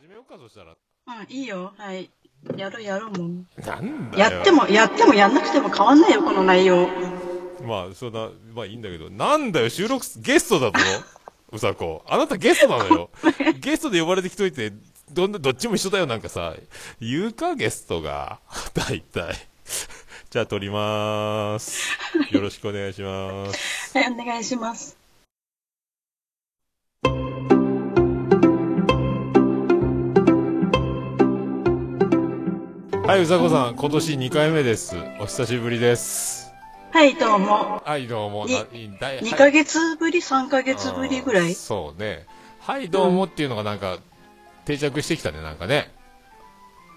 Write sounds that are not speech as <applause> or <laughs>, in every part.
始めようか、そしたら。うん、いいよ。はい。やろうやろうもん。なんだよ。やっても、やってもやんなくても変わんないよ、この内容。まあ、そんな、まあいいんだけど、なんだよ、収録す、ゲストだぞ。<laughs> うさこ。あなたゲストなのよ。ゲストで呼ばれてきといて、どんな、どっちも一緒だよ、なんかさ。言うか、ゲストが。<laughs> 大体。じゃあ、撮りまーす。よろしくお願いします。はい、お願いします。はい、うさこさん、今年2回目です。お久しぶりです。はい、どうも。はい、どうも。になだい2ヶ月ぶり、3ヶ月ぶりぐらい？そうね。はい、どうもっていうのがなんか、定着してきたね、なんかね。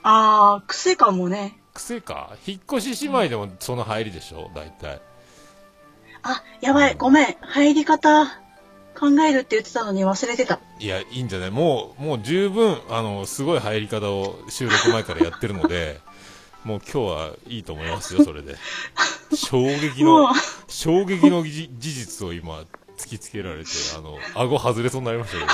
あー、癖かもね。癖か？引っ越し姉妹でもその入りでしょ、大体。あ、やばい、ごめん。入り方、考えるって言ってたのに忘れてた。いや、いいんじゃない？もう、もう十分、あの、すごい入り方を収録前からやってるので、もう今日はいいと思いますよ、<laughs> それで。衝撃の、、衝撃のじ事実を今、突きつけられて、あの、顎外れそうになりましたけど。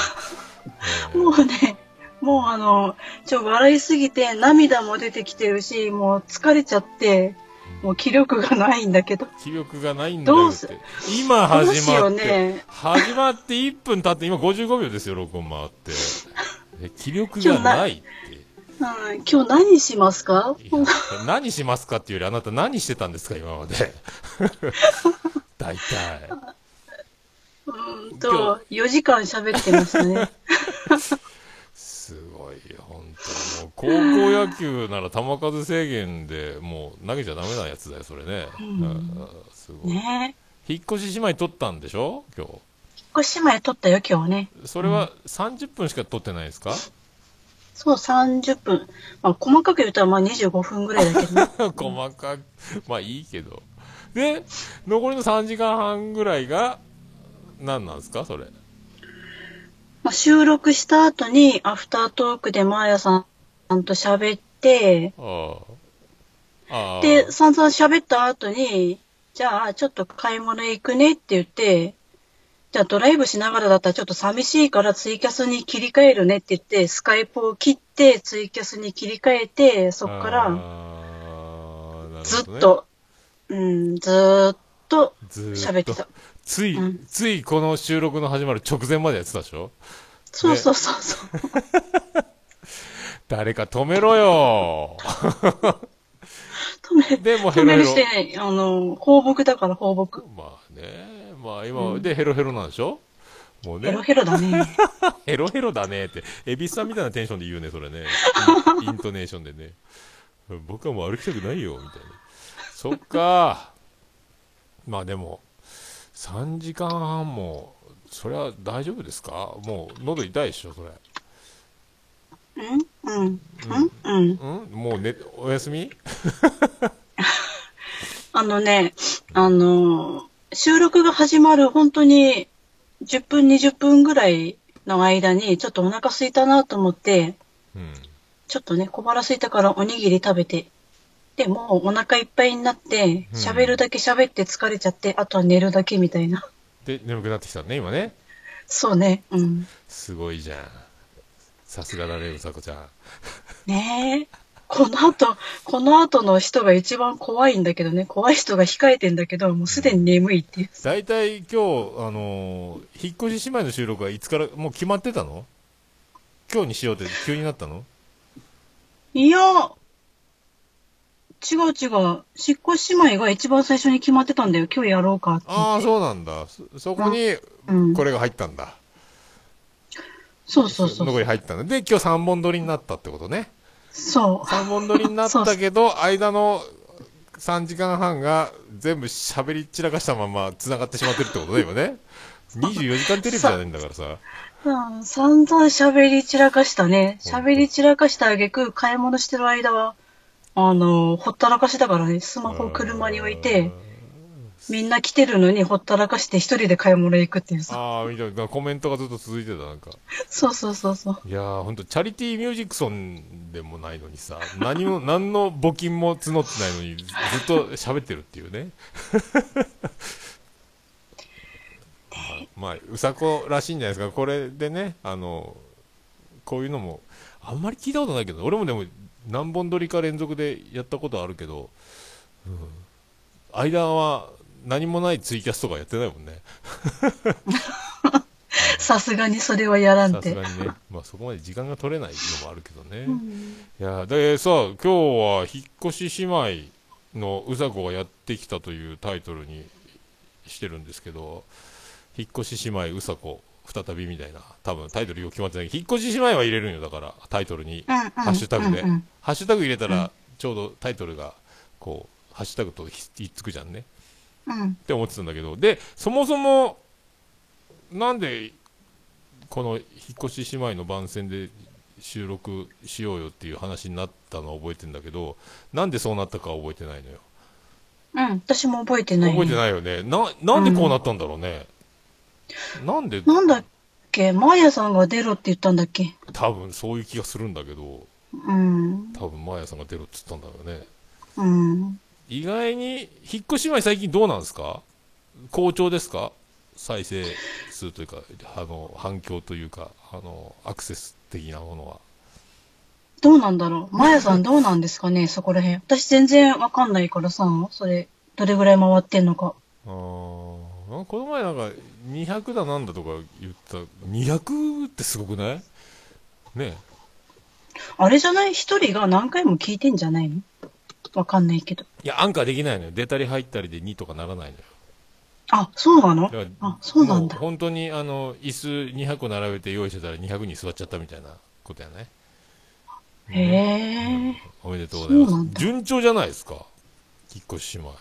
え <laughs> ーもうね、もうあの、ちょ、笑いすぎて涙も出てきてるし、もう疲れちゃって、もう気力がないんだけど。気力がないんだよってどうす。今始まって、ね。始まって1分経って、今55秒ですよ、録音回って。<laughs> え気力がないって。うん、今日何しますか？何しますかっていうより、あなた何してたんですか、今まで。<laughs> 大体。うーんと、4時間喋ってましたね。すごいよ、本当に。もう高校野球なら球数制限でもう投げちゃダメなやつだよ、それね。うんうんすごい。ね引っ越し姉妹取ったんでしょ今日。引っ越し前撮ったよ、今日ね。それは30分しか取ってないですか、そう、30分。まあ、細かく言ったらまあ25分ぐらいだけどね。<laughs> 細かく、まあいいけど。で、残りの3時間半ぐらいが、何なんですかそれ？まあ、収録した後に、アフタートークでマーヤさんと喋って、ああ。ああ。で、散々喋った後に、じゃあ、ちょっと買い物行くねって言って、じゃあドライブしながらだったらちょっと寂しいからツイキャスに切り替えるねって言って、スカイプを切ってツイキャスに切り替えて、そっからずっと、うん、ずーっと喋ってた。つい、うんついこの収録の始まる直前までやってたでしょ？そうそうそうそう。<laughs> 誰か止めろよ <laughs> 止め、でもヘ止めるしてない。あの、放牧だから放牧。まあねまあ今、でヘロヘロなんでしょ？もうね。ヘロヘロだね。<laughs> ヘロヘロだねって。エビスさんみたいなテンションで言うねそれね。<laughs> イントネーションでね。僕はもう歩きたくないよみたいな。そっか。まあでも3時間半もそれは大丈夫ですか？もう喉痛いでしょそれ。うんうん。うんうん。うんもうねお休み？<laughs> あのね、あの、収録が始まる本当に10分20分ぐらいの間にちょっとお腹空いたなと思って、うんちょっとね、小腹空いたからおにぎり食べて、で、もうお腹いっぱいになって、うん喋るだけ喋って疲れちゃって、あとは寝るだけみたいな。で眠くなってきたね今ねそうね、うん。すごいじゃんさすがだねうさこちゃんねえ。この後、この後の人が一番怖いんだけどね、怖い人が控えてんだけど、もうすでに眠いっていう。大体今日、あのー引っ越し姉妹の収録はいつからもう決まってたの？今日にしようって急になったの？いや、違う違う。引っ越し姉妹が一番最初に決まってたんだよ。今日やろうかって。ああそうなんだそそこにうんこれが入ったんだ、そうそうそう。残り入ったんだで今日3本撮りになったってことねそ3本撮りになったけど間の3時間半が全部喋り散らかしたまま繋がってしまってるってことね今ね。24時間テレビじゃないんだからさ。う。うん、散々喋り散らかしたね。喋り散らかしたあげく、買い物してる間は、あの、ほったらかしだからね、スマホを車に置いて、みんな来てるのにほったらかして一人で買い物行くっていうさ。ああみたいなコメントがずっと続いてたなんかそうそうそうそう。いやー、ほんと、チャリティーミュージックソンでもないのにさ、何も、<laughs> 何の募金も募ってないのに、ずっと喋ってるっていうね。<laughs> まあ、まあ、うさこらしいんじゃないですか。これでね、あの、こういうのも、あんまり聞いたことないけど、俺もでも何本撮りか連続でやったことあるけど、うん、間は何もないツイキャスとかやってないもんね。<laughs> さすがにそれはやらんさすて。がにね。まあそこまで時間が取れないのもあるけどね。うんいや、でさ、今日は引っ越し姉妹のうざこがやってきたというタイトルにしてるんですけど、引っ越し姉妹うさこ再びみたいな、多分タイトルよく決まってないけど、引っ越し姉妹は入れるんよ、だから、タイトルに。うんうんハッシュタグでうんうんハッシュタグ入れたうんら、ちょうどタイトルが、こう、ハッシュタグとひひっつくじゃんね。うんって思ってたんだけど、で、そもそも、なんで、この引っ越し姉妹の番宣で収録しようよっていう話になったのは覚えてんだけど、なんでそうなったかは覚えてないのよ。うん、私も覚えてない、覚えてないよね。な、なんでこうなったんだろうね。なんで、なんだっけ？マーヤさんが出ろって言ったんだっけ？多分そういう気がするんだけど、うん。多分マーヤさんが出ろって言ったんだよね。うん。意外に、引っ越し姉妹最近どうなんですか？好調ですか？再生数というか、あの、反響というか、あの、アクセス的なものは。どうなんだろう？マーヤさんどうなんですかね？そこら辺。私全然わかんないからさ、それ、どれぐらい回ってんのか。あー。なんかこの前なんか、200だなんだとか言った、200ってすごくない？ね。あれじゃない？一人が何回も聞いてんじゃないの？わかんないけど。いや、アンカーできないのよ。出たり入ったりで2とかならないのよ。あ、そうなの？だからあ、そうなんだも。本当に、あの、椅子200個並べて用意してたら200に座っちゃったみたいなことやね。へえ。おめでとうございますそうなん。だ順調じゃないですか？引っ越し姉妹。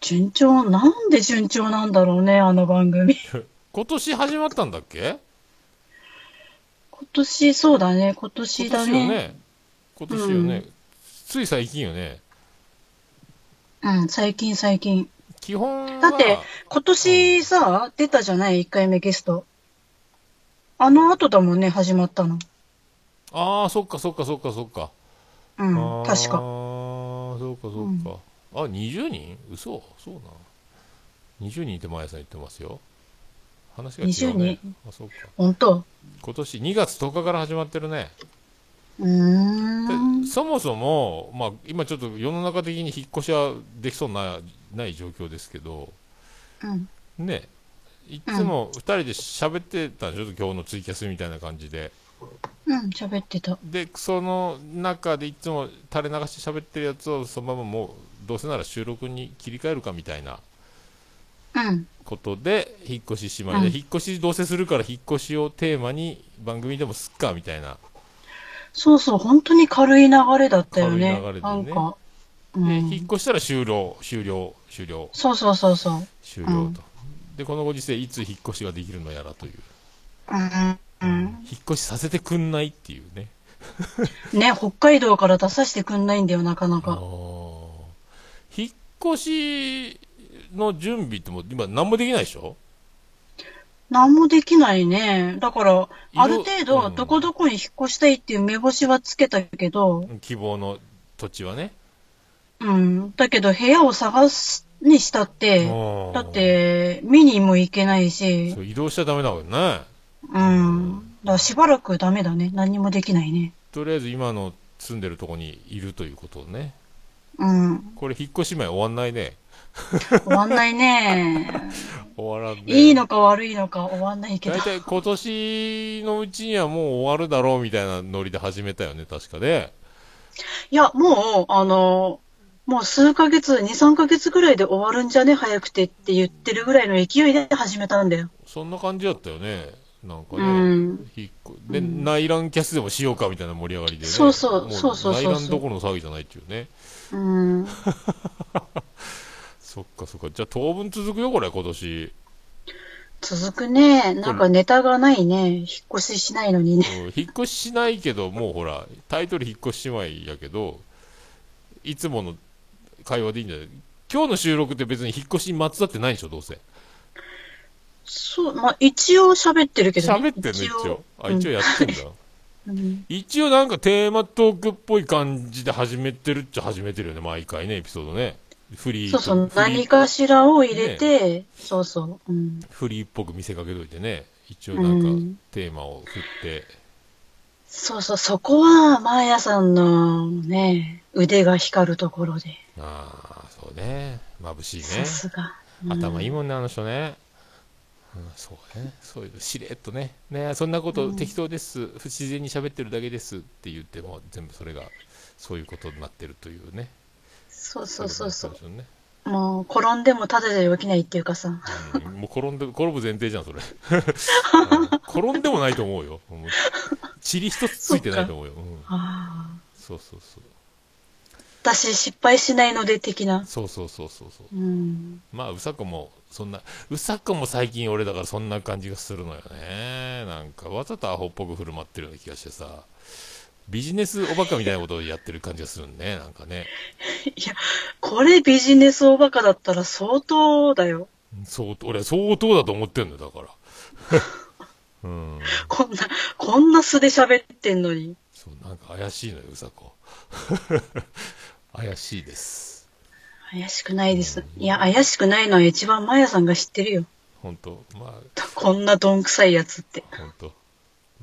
順調、なんで順調なんだろうね、あの番組。<laughs> 今年始まったんだっけ？今年、そうだね、今年今だね。年よね。今年よね。うんつい最近よね。うん、最近最近。基本は。だって、今年さ、出たじゃない ?1 回目ゲスト。あの後だもんね、始まったの。ああ、そっかそっかそっかそっか。うん、確ああ、か。そうかそうか。あ、20人？嘘？そうな。20人って毎朝言ってますよ。話が違う、ね。20人？あ、そうか。ほんと今年2月10日から始まってるね。そもそも、まあ、今ちょっと世の中的に引っ越しはできそうなない状況ですけど、うん。ね、いつも2人で喋ってたんでしょ、今日のツイキャスみたいな感じで。うん、喋ってた。で、その中でいつも垂れ流して喋ってるやつをそのままもう、どうせなら収録に切り替えるかみたいなうん。ことで、引っ越し姉妹で、うん引っ越しどうせするから引っ越しをテーマに番組でもすっかみたいな。そうそう、本当に軽い流れだったよね。軽い流れでねなんか。うで、ん引っ越したら終了、終了、終了、そうそうそうそう。終了と。うんで、このご時世、いつ引っ越しができるのやらという。うん。うん。引っ越しさせてくんないっていうね。<laughs> ね、北海道から出させてくんないんだよ、なかなあか。ー引っ越しの準備ってもう今何もできないでしょ？なんもできないね。だから、色ある程う度、んどこどこに引っ越したいっていう目星はつけたけど、希望の土地はね。うん。だけど、部屋を探すにしたって、うんだって、見にも行けないし移動しちゃダメだもんね。うん。だからしばらくダメだね。何もできないね。とりあえず今の住んでるとこにいるということをね。うん。これ引っ越し前終わんないね。終わんないね。終わらんね。いいのか悪いのか終わんないけど大。体今年のうちにはもう終わるだろうみたいなノリで始めたよね、確かね。いや、もう、あの、もう数ヶ月、2、3ヶ月ぐらいで終わるんじゃね早くてって言ってるぐらいの勢いで始めたんだよ。そんな感じだったよね。なんかね。うん。引っ越で、内覧キャスでもしようかみたいな盛り上がりでね。そうそうもそうそうそうそう内覧どころの騒ぎじゃないっていうね。うん。<laughs> そっかそっか。じゃあ当分続くよ、これ、今年。続くね。なんかネタがないね。引っ越ししないのにね。うん引っ越ししないけど、もうほら、タイトル引っ越し姉妹やけど、いつもの会話でいいんじゃない今日の収録って別に引っ越しにまつわってないでしょ、どうせ。そう、まあ一応喋ってるけど、喋ってんの、一応。あ、一応やってんだ。<laughs> うん一応なんかテーマトークっぽい感じで始めてるっちゃ始めてるよね、毎回ね、エピソードね。フリーとそうそう、何かしらを入れて、そうそう。うん。フリーっぽく見せかけといてね、一応うなんかんテーマを振ってそうそう、そこは、マーヤさんのね、腕が光るところで。ああ、そうね。眩しいねさ。すが。うん頭いいもんね、あの人ね。うん、そうね。そういう、しれっとね。ねそんなことうん適当です。不自然に喋ってるだけですって言っても、全部それが、そういうことになってるというね。そうそうそうそうい。ことになってもう、転んでもただで起きないっていうかさ。うんもう転んで、転ぶ前提じゃん、それ。<laughs> うん転んでもないと思うよ。塵一つついてないと思うよ。うんああ。そうそうそう。私失敗しないので的な。そうそうそうそうそう。うん。まあ、うさこも、そんな、うさこも最近俺だからそんな感じがするのよね。なんか、わざとアホっぽく振る舞ってるような気がしてさ、ビジネスおバカみたいなことをやってる感じがするね、<laughs> なんかね。いや、これビジネスおバカだったら相当だよ。相当、俺は相当だと思ってんのよ、だから。<laughs> うん。こんな、こんな素で喋ってんのに。そう、なんか怪しいのよ、うさこ。<laughs> 怪しいです。怪しくないです。いや、怪しくないのは一番マヤさんが知ってるよ。本当まこんなどんくさいやつって。あ、本当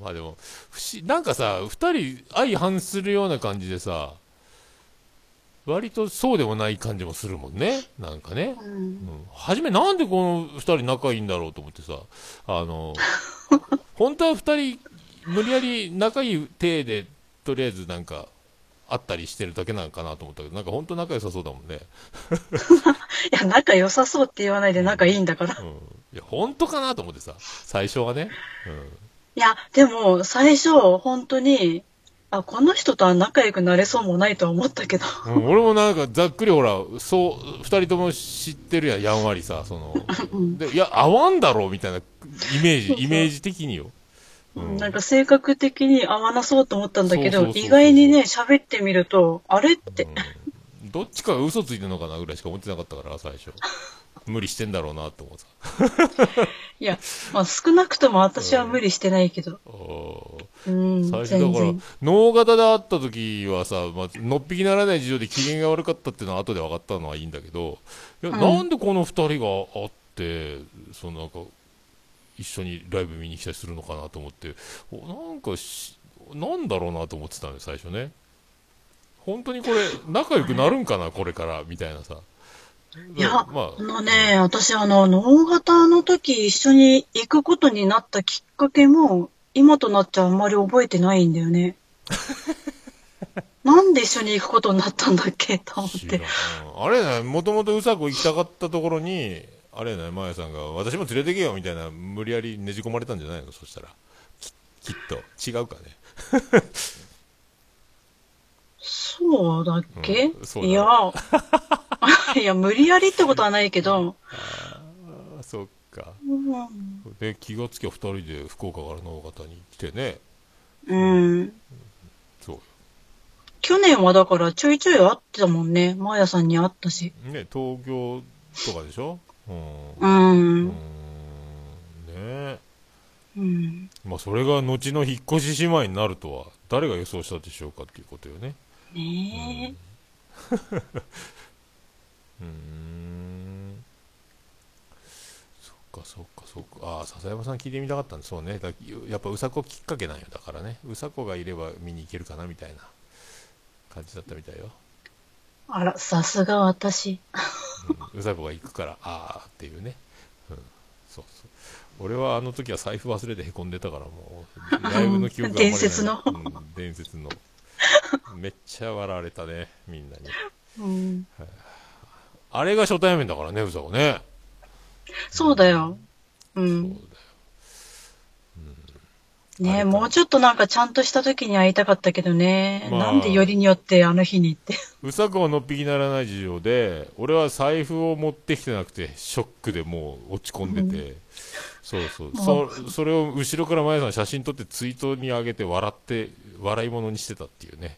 まあでも、不思なんかさ、二人相反するような感じでさ、割とそうでもない感じもするもんね。なんかね。う。うんん、初めなんでこの二人仲いいんだろうと思ってさ、あの、<laughs> 本当は二人無理やり仲いい体で、とりあえずなんか、会ったりしてるだけなのかなと思ったけど、なんか本当仲良さそうだもんね。<laughs> いや、仲良さそうって言わないで仲いいんだから。うん。いや、本当かなと思ってさ、最初はね。いや、でも、最初、本当に、あ、この人とは仲良くなれそうもないとは思ったけど。うん。うん、俺もなんかざっくりほら、そう、二人とも知ってるやん、やんわりさ、その、うんで、いや、合わんだろうみたいなイメージ、イメージ的によ。うんなんか性格的に合わなそうと思ったんだけど意外にね、喋ってみると、あれって。うんどっちかが嘘ついてるのかなぐらいしか思ってなかったから、最初。<laughs> 無理してんだろうなって思ってさ。<laughs> いや、まあ少なくとも私は無理してないけど。おうん、最初だから脳型で会った時はさ、まあ、のっぴきならない事情で機嫌が悪かったっていうのは後で分かったのはいいんだけど、いや、うんなんでこの二人が会って、そのなんか、一緒にライブ見に来たりするのかなと思って、おなんかし、なんだろうなと思ってたのよ、最初ね。本当にこれ、仲良くなるんかな、これから、みたいなさ。いや、まああのね、私あの、脳型の時一緒に行くことになったきっかけも、今となっちゃあんまり覚えてないんだよね。<laughs> なんで一緒に行くことになったんだっけ？と思って。あれね、もともとうさこ行きたかったところに、あれね、まやさんが、私も連れてけよみたいな、無理やりねじ込まれたんじゃないの？そしたら。ききっと。違うかね。そうだっけ、うんいや、<laughs> <laughs> いや、無理やりってことはないけど、あそっか。うん。で、気がつきゃ二人で福岡から能方に来てね。うん。そ去年はだからちょいちょい会ってたもんね。マーヤさんに会ったし。う。ね、東京とかでしょ？うん。う。うんん。ねうん。まあ、それが後の引っ越し姉妹になるとは、誰が予想したでしょうかっていうことよね。ねうーん。そっかそっかそっか。ああ、笹山さん聞いてみたかったんですそうね。だやっぱうさこきっかけなんよ。だからね。うさこがいれば見に行けるかなみたいな感じだったみたいよ。え。あら、さすが私。うん、うさこが行くから、ああっていうね。うん。そうそう。俺はあの時は財布忘れてへこんでたからもう、ライブの記憶が <laughs> 伝説のうん、伝説の。めっちゃ笑われたね、みんなに。うん。あれが初対面だからね、うさこね。そうだよ。う。ん。ねもうちょっとなんかちゃんとした時に会いたかったけどね。まあなんでよりによってあの日にって。うさこはのっぴきならない事情で、俺は財布を持ってきてなくて、ショックでもう落ち込んでて、そうそう、もそそれを後ろから前さん写真撮ってツイートに上げて笑って、笑い物にしてたっていうね。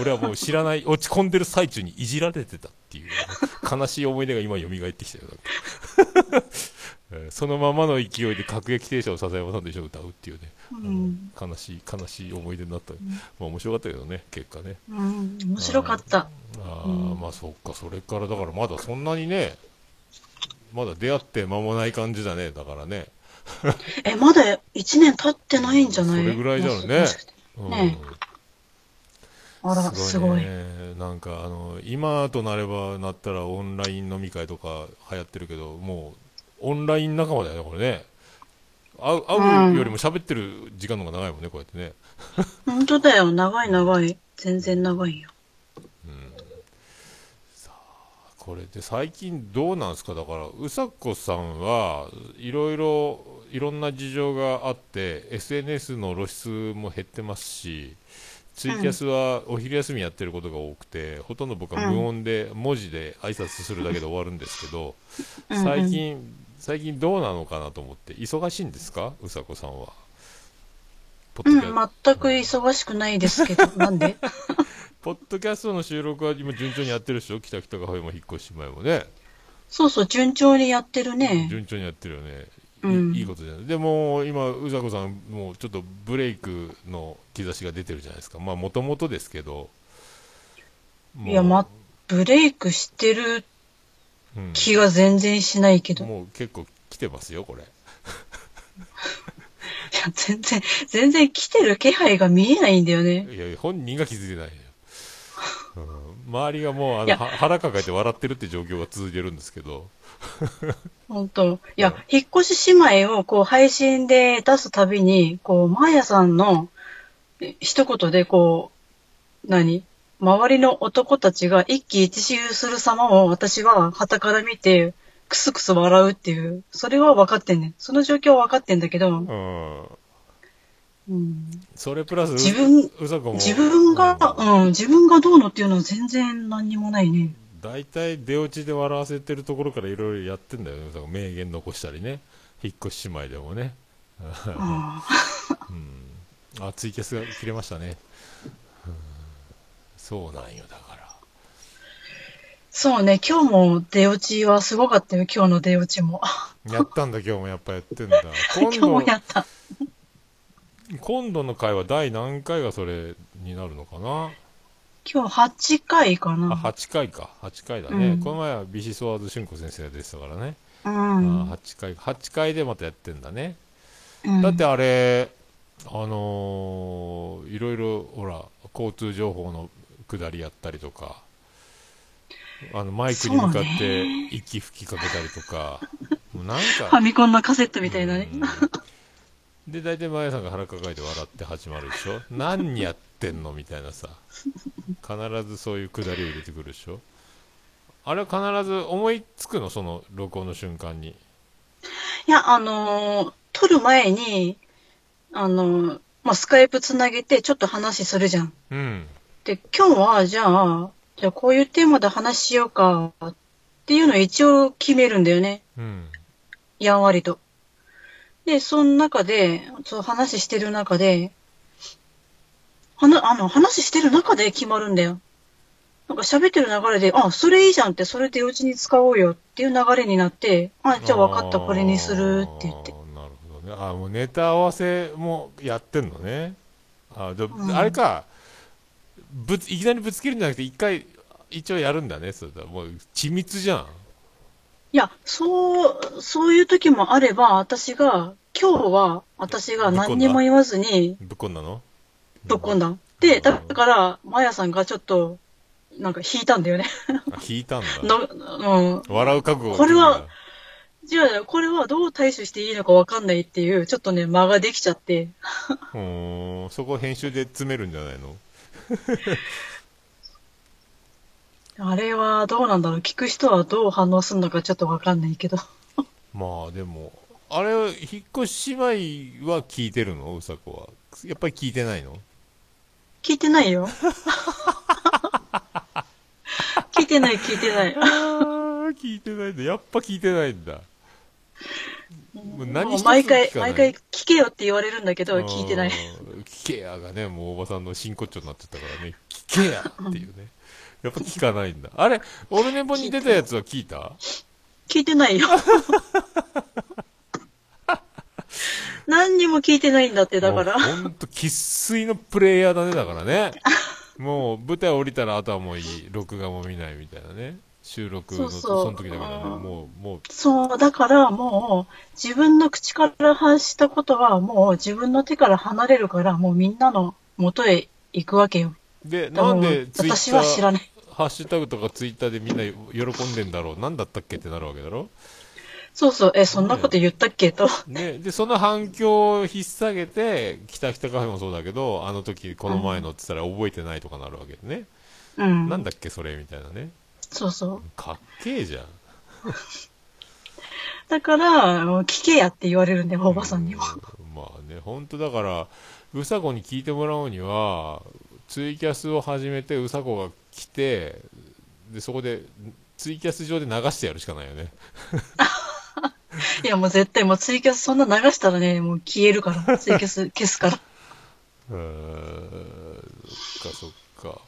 俺はもう知らない、落ち込んでる最中にいじられてたっていう、ね、悲しい思い出が今蘇ってきたよ。なんか <laughs> えーそのままの勢いで各駅停車を笹山さんと一緒に歌うっていうね、うん。悲しい、悲しい思い出になった。まあ面白かったけどね、結果ね。うん。面白かった。ああ、うんまあそっか、それからだからまだそんなにね、まだ出会って間もない感じだね、だからね。え、まだ1年経ってないんじゃない？それぐらいじゃねうんねあら、すごい。ねなんかあの今となればなったらオンライン飲み会とか流行ってるけどもうオンライン仲間だよねこれね会う会うよりも喋ってる時間の方が長いもんねこうやってね本当だよ。長い長い。全然長いよ。これで最近どうなんですか？だからうさこさんはいろいろいろんな事情があって SNS の露出も減ってますしツイキャスはお昼休みやってることが多くて、ほとんど僕は無音で文字で挨拶するだけで終わるんですけど、最近最近どうなのかなと思って忙しいんですか？うさこさんは。うん、全く忙しくないですけど、<laughs> なんで？ポッドキャストの収録は今順調にやってるでしょ？北北カフェも引っ越し前もね。そうそう、順調にやってるね。順調にやってるよね、いうん。いいことじゃない。でも今うざこさんもうちょっとブレイクの兆しが出てるじゃないですか。まあもともとですけどいや、ま、ブレイクしてるうん。気が全然しないけど。いもう結構来てますよこれ。<laughs> や、全然、全然来てる気配が見えないんだよね。いや本人が気づいてないのよ、<laughs> うん、周りがもうあのは腹抱えて笑ってるって状況が続いてるんですけど <laughs> 本当。いや、引っ越し姉妹をこう配信で出すたびに、こう、マーヤさんのえ一言でこう、何？周りの男たちが一喜一憂する様を私は旗から見て、クスクス笑うっていう、それは分かってんねん。その状況は分かってんだけど、うん。うん、それプラス自分自分が、うん、自分がどうのっていうのは全然何にもないね。大体出落ちで笑わせてるところからいろいろやってんだよね。だから名言残したりね。引っ越し姉妹でもね。あうん。あツイキャスが切れましたね、うん。そうなんよだから。そうね、今日も出落ちはすごかったよ、今日の出落ちも。やったんだ今日もやっぱやってんだ。<laughs> 今今日度もやった。今度の回は第何回がそれになるのかな？今日8回かあな。8回か。8回だね、うん。この前はビシソワーズ俊子先生が出てたからね、うん。あ8回。8回でまたやってんだね。うん。だってあれ、あのーいろいろ、ほら、交通情報の下りやったりとか、あのマイクに向かってね。息吹きかけたりとか、<laughs> もうなんファか、ミコンのカセットみたいなね。うん。で、大体、マヤさんが腹抱えて笑って始まるでしょ。何やってんのみたいなさ、必ずそういう下りを入れてくるでしょあれは必ず思いつくの？その録音の瞬間に。いや、あのー撮る前に、あのーまあ、スカイプつなげてちょっと話するじゃん。うん。で、今日は、じゃあ、じゃあこういうテーマで話しようか、っていうのを一応決めるんだよね。うん。やんわりと。で、その中で、そう話してる中で、はな、あの、話してる中で決まるんだよ。なんか喋ってる流れで、あ、それいいじゃんって、それでうちに使おうよっていう流れになって、あ、じゃあ分かった、これにするって言ってなるほどね。あーもうネタ合わせもやってんのね。あじゃあうんあれか、ぶつ、いきなりぶつけるんじゃなくて、一回、一応やるんだね。それだ。もう、緻密じゃん。いや、そう、そういう時もあれば、私が、今日は、私が何にも言わずに、ぶっこんだの？ぶっ込ん？だ。で、だから、マヤさんがちょっと、なんか引いたんだよね。あ、引いたんだ。<laughs> のうん。笑う覚悟がこれはじゃあ、これはどう対処していいのかわかんないっていう、ちょっとね、間ができちゃって。<laughs> うーん、そこ編集で詰めるんじゃないの？<laughs> あれはどうなんだろう？聞く人はどう反応するのかちょっとわかんないけど。まあ、でも、あれ、引っ越し姉妹は聞いてるの？うさこは。やっぱり聞いてないの？聞いてないよ。聞いてない、聞いてない。聞いてないんだ。やっぱ聞いてないんだ。もう何もう一つ毎回毎回聞けよって言われるんだけど、聞いてない。うん聞けやがね、もうおばさんの真骨頂になっちゃったからね、聞けやっていうね。やっぱ聞かないんだ。あれ、オルネポに出たやつは聞いた？聞いてないよ。<laughs> 何にも聞いてないんだって、だから。もうほんと、生粋のプレイヤーだね、だからね。<laughs> もう、舞台降りたらあとはもういい。録画も見ないみたいなね。収録の、そうそうその時だけだね。うんもう、もう、そう、だからもう、自分の口から発したことはもう自分の手から離れるから、もうみんなの元へ行くわけよ。で、なんでツイッ私ター、は知らない。ハッシュタグとかツイッターでみんな喜んでんだろう。なんだったっけってなるわけだろそうそう、え、そんなこと言ったっけ？と。ね、で、その反響を引っ提げて、北北カフェもそうだけど、あの時この前のって言ったら覚えてないとかなるわけでね。うん。なんだっけそれみたいなね。そうそう。かっけえじゃん。<laughs> だから、聞けやって言われるんだよ、おばさんにも。うんまあね、本当だから、うさこに聞いてもらうには、ツイキャスを始めて、うさこが来て、で、そこで、ツイキャス上で流してやるしかないよね。<laughs> いや、もう絶対もうツイキャスそんな流したらね、もう消えるから。ツイキャス消すから。<laughs> うーん、そっかそっか。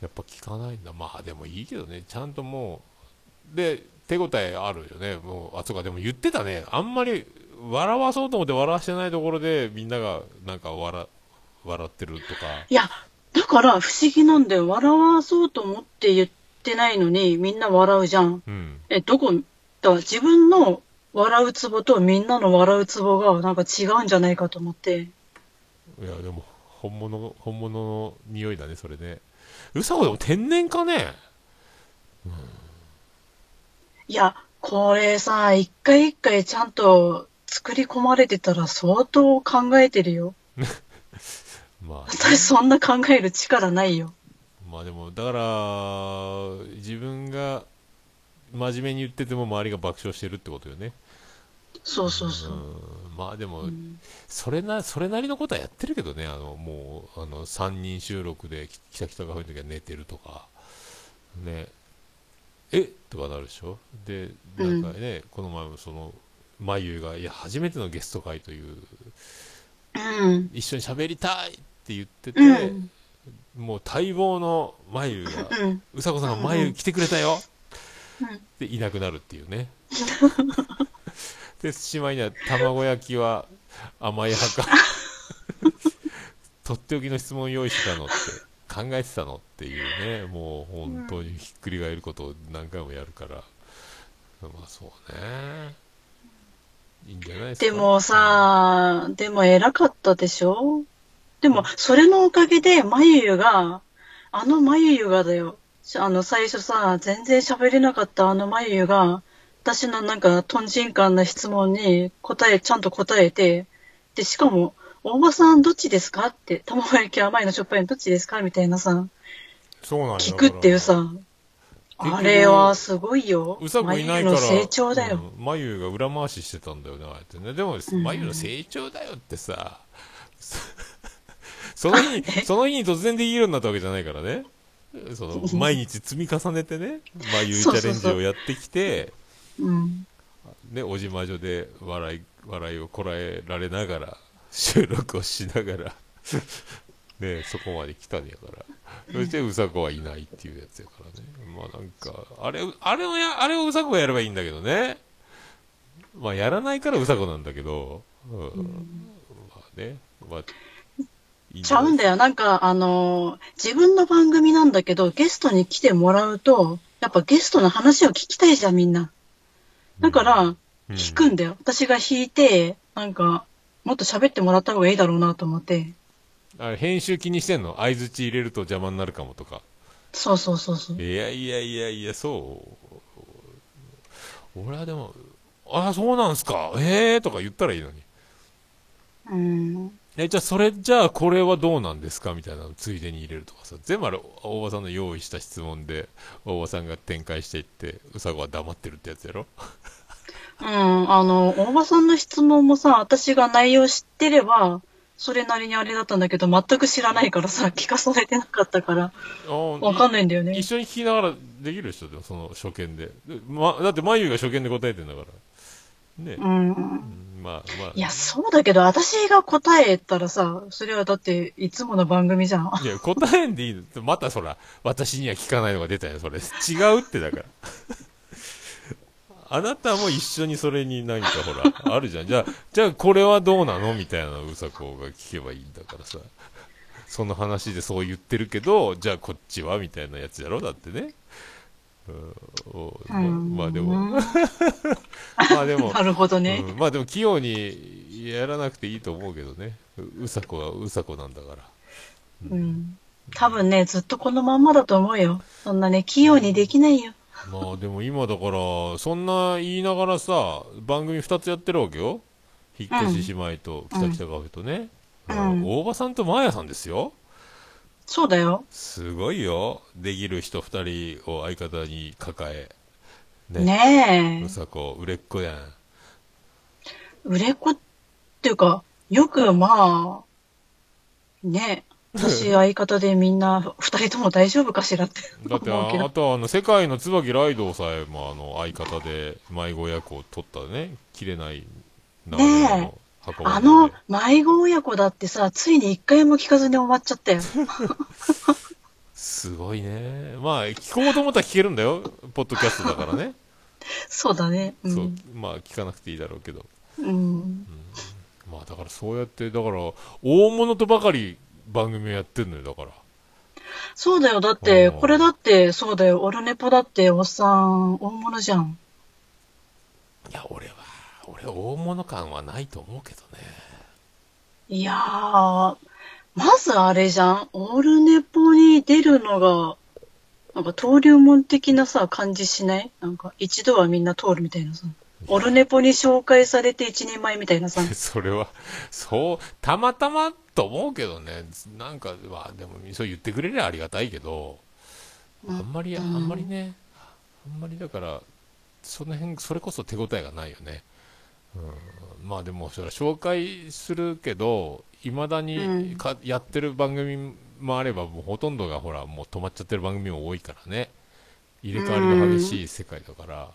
やっぱ聞かないんだ。まあでもいいけどね、ちゃんともう、で、手応えあるよね。もう、あ、そうか、でも言ってたね。あんまり笑わそうと思って笑わしてないところで、みんながなんか笑、笑ってるとか。いや、だから不思議なんだよ。笑わそうと思って言ってないのに、みんな笑うじゃん。うん。え、どこ、だ自分の笑うツボとみんなの笑うツボがなんか違うんじゃないかと思って。いや、でも、本物、本物の匂いだね、それね。うさこでも天然かね？いや、これさ、一回一回ちゃんと作り込まれてたら相当考えてるよ。<laughs> まあ、私そんな考える力ないよ。まあでも、だから、自分が真面目に言ってても周りが爆笑してるってことよね。そうそうそう。うんまあでも、うんそれな、それなりのことはやってるけどね、あの、もう、あの、3人収録で、ききたきたカフェの時は寝てるとか、ね、え？とかなるでしょ？で、なんかね、この前もその、まゆが、いや、初めてのゲスト会という、うん。一緒に喋りたいって言ってて、うん。もう待望のまゆが、うん。うさこさんがまゆ来てくれたようんで、いなくなるっていうね。で、しまいには卵焼きは甘い派か。とっておきの質問用意してたのって、考えてたのっていうね、もう本当にひっくり返ることを何回もやるから。まあそうね。いいんじゃないですか。でもさ、でも偉かったでしょ？でも、それのおかげで、まゆゆが、あのまゆゆがだよ。あの、最初さ、全然喋れなかったあのまゆゆが、私のなんか、とんちんかんな質問に答え、ちゃんと答えて、で、しかも、大場さんどっちですかって、卵焼き甘いのしょっぱいのどっちですか？みたいなさ、そうなんや聞くっていうさ、あれはすごいよ。うさこいないから、成長だよ。うんまゆが裏回ししてたんだよね、ああやってね。でも、うんまゆの成長だよってさ、その日 <laughs> に、その日に突然できるようになったわけじゃないからね。その、<laughs> 毎日積み重ねてね、まゆチャレンジをやってきて、うん。ね、おじまじょで笑い、笑いをこらえられながら、収録をしながら、<laughs> ね、そこまで来たんやから。そして、うさこはいないっていうやつやからね。まあなんか、あれ、あれをや、あれをうさこがやればいいんだけどね。まあやらないからうさこなんだけど、うん。まあね、まあ、ちゃうんだよ。なんか、あのー自分の番組なんだけど、ゲストに来てもらうと、やっぱゲストの話を聞きたいじゃん、みんな。だから、うん聞くんだよ。私が弾いて、なんか、もっと喋ってもらった方がいいだろうなと思って。あれ編集気にしてんの？相づち入れると邪魔になるかもとか。そうそうそうそう。いやいやいやいや、そう。俺はでも、ああ、そうなんすか。ええー、とか言ったらいいのに。うん。え、じゃあそれ、じゃあこれはどうなんですかみたいなのついでに入れるとかさ。全部あれ、大場さんの用意した質問で、大場さんが展開していって、うさこは黙ってるってやつやろ？<laughs> うん、あの、大場さんの質問もさ、私が内容知ってれば、それなりにあれだったんだけど、全く知らないからさ、聞かされてなかったから、わかんないんだよねい一。緒に聞きながらできる人でも、その初見で。でま、だって、眉が初見で答えてんだから。ね。うん。うんまあまあ。いや、そうだけど、私が答えたらさ、それはだって、いつもの番組じゃん。いや、答えんでいいの。またそら、私には聞かないのが出たよ、それ。違うってだから。<laughs> あなたも一緒にそれに何かほら、あるじゃん。じゃあ、じゃあこれはどうなのみたいなうさこが聞けばいいんだからさ。その話でそう言ってるけど、じゃあこっちはみたいなやつやろだってね。うんおまあでも、まあでも、<laughs> なるほどね。うんまあでも器用にやらなくていいと思うけどね。ううさこはうさこなんだから。うん。多分ね、ずっとこのまんまだと思うよ。そんなね、器用にできないよ。まあでも今だから、そんな言いながらさ、番組2つやってるわけよ。引っ越し姉妹と北北カフェとね。うん大場さんとマーヤさんですよ。そうだよ。すごいよ。できる人2人を相方に抱え。ね。ねうさこ、売れっ子やん。え。売れっ子っていうか、よくまあ、ねえ。私相方でみんな二人とも大丈夫かしらって <laughs> だって。ああとはあの世界の椿ライドさえもあの相方で迷子役を取ったね切れない流れの箱あの、迷子親子だってさ、ついに一回も聞かずに終わっちゃったよ。すごいねまあ聞こうと思ったら聞けるんだよポッドキャストだからね、<laughs> そうだね。う。そうんまあ聞かなくていいだろうけどうん。まあだからそうやってだから大物とばかり番組をやってんのよだからそうだよ。だって、うんこれだって、そうだよ。オルネポだって、おっさん、大物じゃん。いや俺は俺は大物感はないと思うけどねいやー、まずあれじゃん。オルネポに出るのが、なんか登竜門的なさ、感じしない？なんか、一度はみんな通るみたいなさ。オルネポに紹介されて一人前みたいなさ。<laughs> それは、そう、たまたまと思うけどね、なんか、まあ、でも、そう言ってくれりゃありがたいけど、あんまり、あんまりね、あんまりだから、その辺、それこそ手応えがないよね。うん、まあでも、それは紹介するけど、いまだにか、やってる番組もあれば、もうほとんどがほら、もう止まっちゃってる番組も多いからね。入れ替わりの激しい世界だから、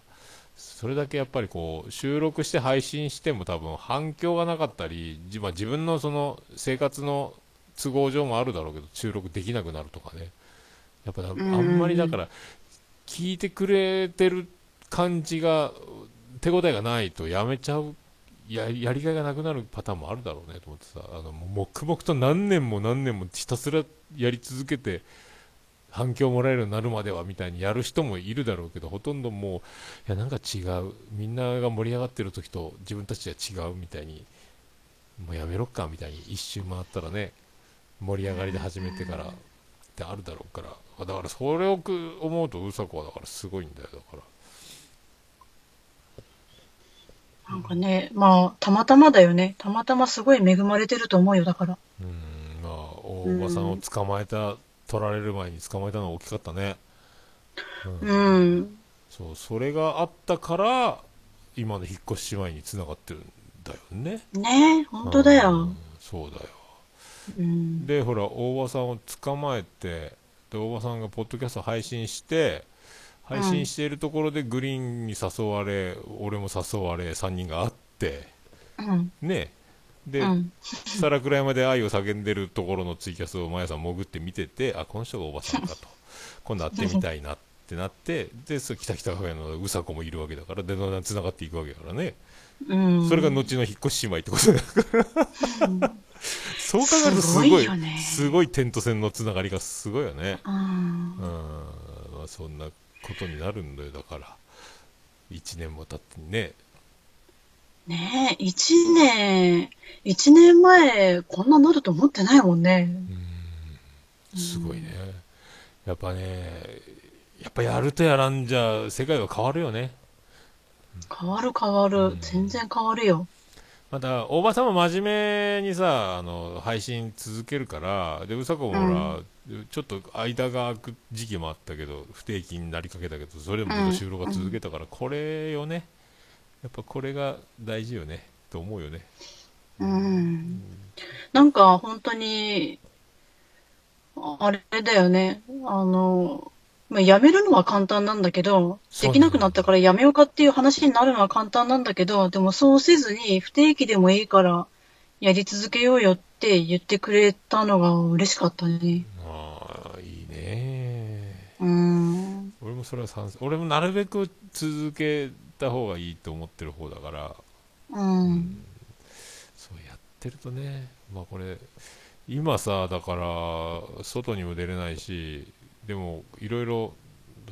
それだけやっぱりこう収録して配信しても多分反響がなかったり、じまあ、自分のその生活の都合上もあるだろうけど収録できなくなるとかね。やっぱだあんまりだから聞いてくれてる感じが手応えがないとやめちゃうややりがいがなくなるパターンもあるだろうねと思ってさあの黙々と何年も何年もひたすらやり続けて反響もらえるようになるまではみたいにやる人もいるだろうけどほとんどもういやなんか違うみんなが盛り上がってる時と自分たちは違うみたいにもうやめろっかみたいに一周回ったらね盛り上がりで始めてからってあるだろうからだからそれを思うとうさこはだからすごいんだよだから。なんかね、まあ、たまたまだよね。たまたますごい恵まれてると思うよ、だから。うんまあ大場さんを捕まえた取られる前に捕まえたのは大きかったねうん。そうそれがあったから今の引っ越し前に繋がってるんだよねねえ、本当だうよん。そうだようん。でほら大場さんを捕まえてで大場さんがポッドキャスト配信して配信しているところでグリーンに誘われ、俺も誘われ3人が会ってうん。ね。で、うん。皿倉山で愛を叫んでるところのツイキャスをマヤさん潜って見ててあこの人がおばさんかと。<laughs> 今度会ってみたいなってなってでそう北北カフェのうさこもいるわけだからでだんだん繋がっていくわけだからね、うん。それが後の引っ越し姉妹ってことだからそう考えるとすごいすごいよね。すごい点と線のつながりがすごいよね。うんうん、まあ、そんなことになるんだよ。だから1年も経ってね。ねえ、一年、一年前、こんななると思ってないもんね。すごいね。やっぱねやっぱやるとやらんじゃ世界は変わるよね。変わる変わる。全然変わるよ。また大場さんも真面目にさあの配信続けるからでうさこもほら、ちょっと間が空く時期もあったけど不定期になりかけたけどそれでもずっと収録が続けたから、これよねやっぱこれが大事よねと思うよねうん。なんか、本当に、ああれだよね。あの、まあ、辞めるのは簡単なんだけど、できなくなったから辞めようかっていう話になるのは簡単なんだけど、でもそうせずに不定期でもいいからやり続けようよって言ってくれたのが嬉しかったね。うん。俺もそれは賛成。俺もなるべく続けた方がいいと思ってる方だから。うん。そうやってるとね、まあこれ、今さ、だから、外にも出れないし、でも、いろいろ、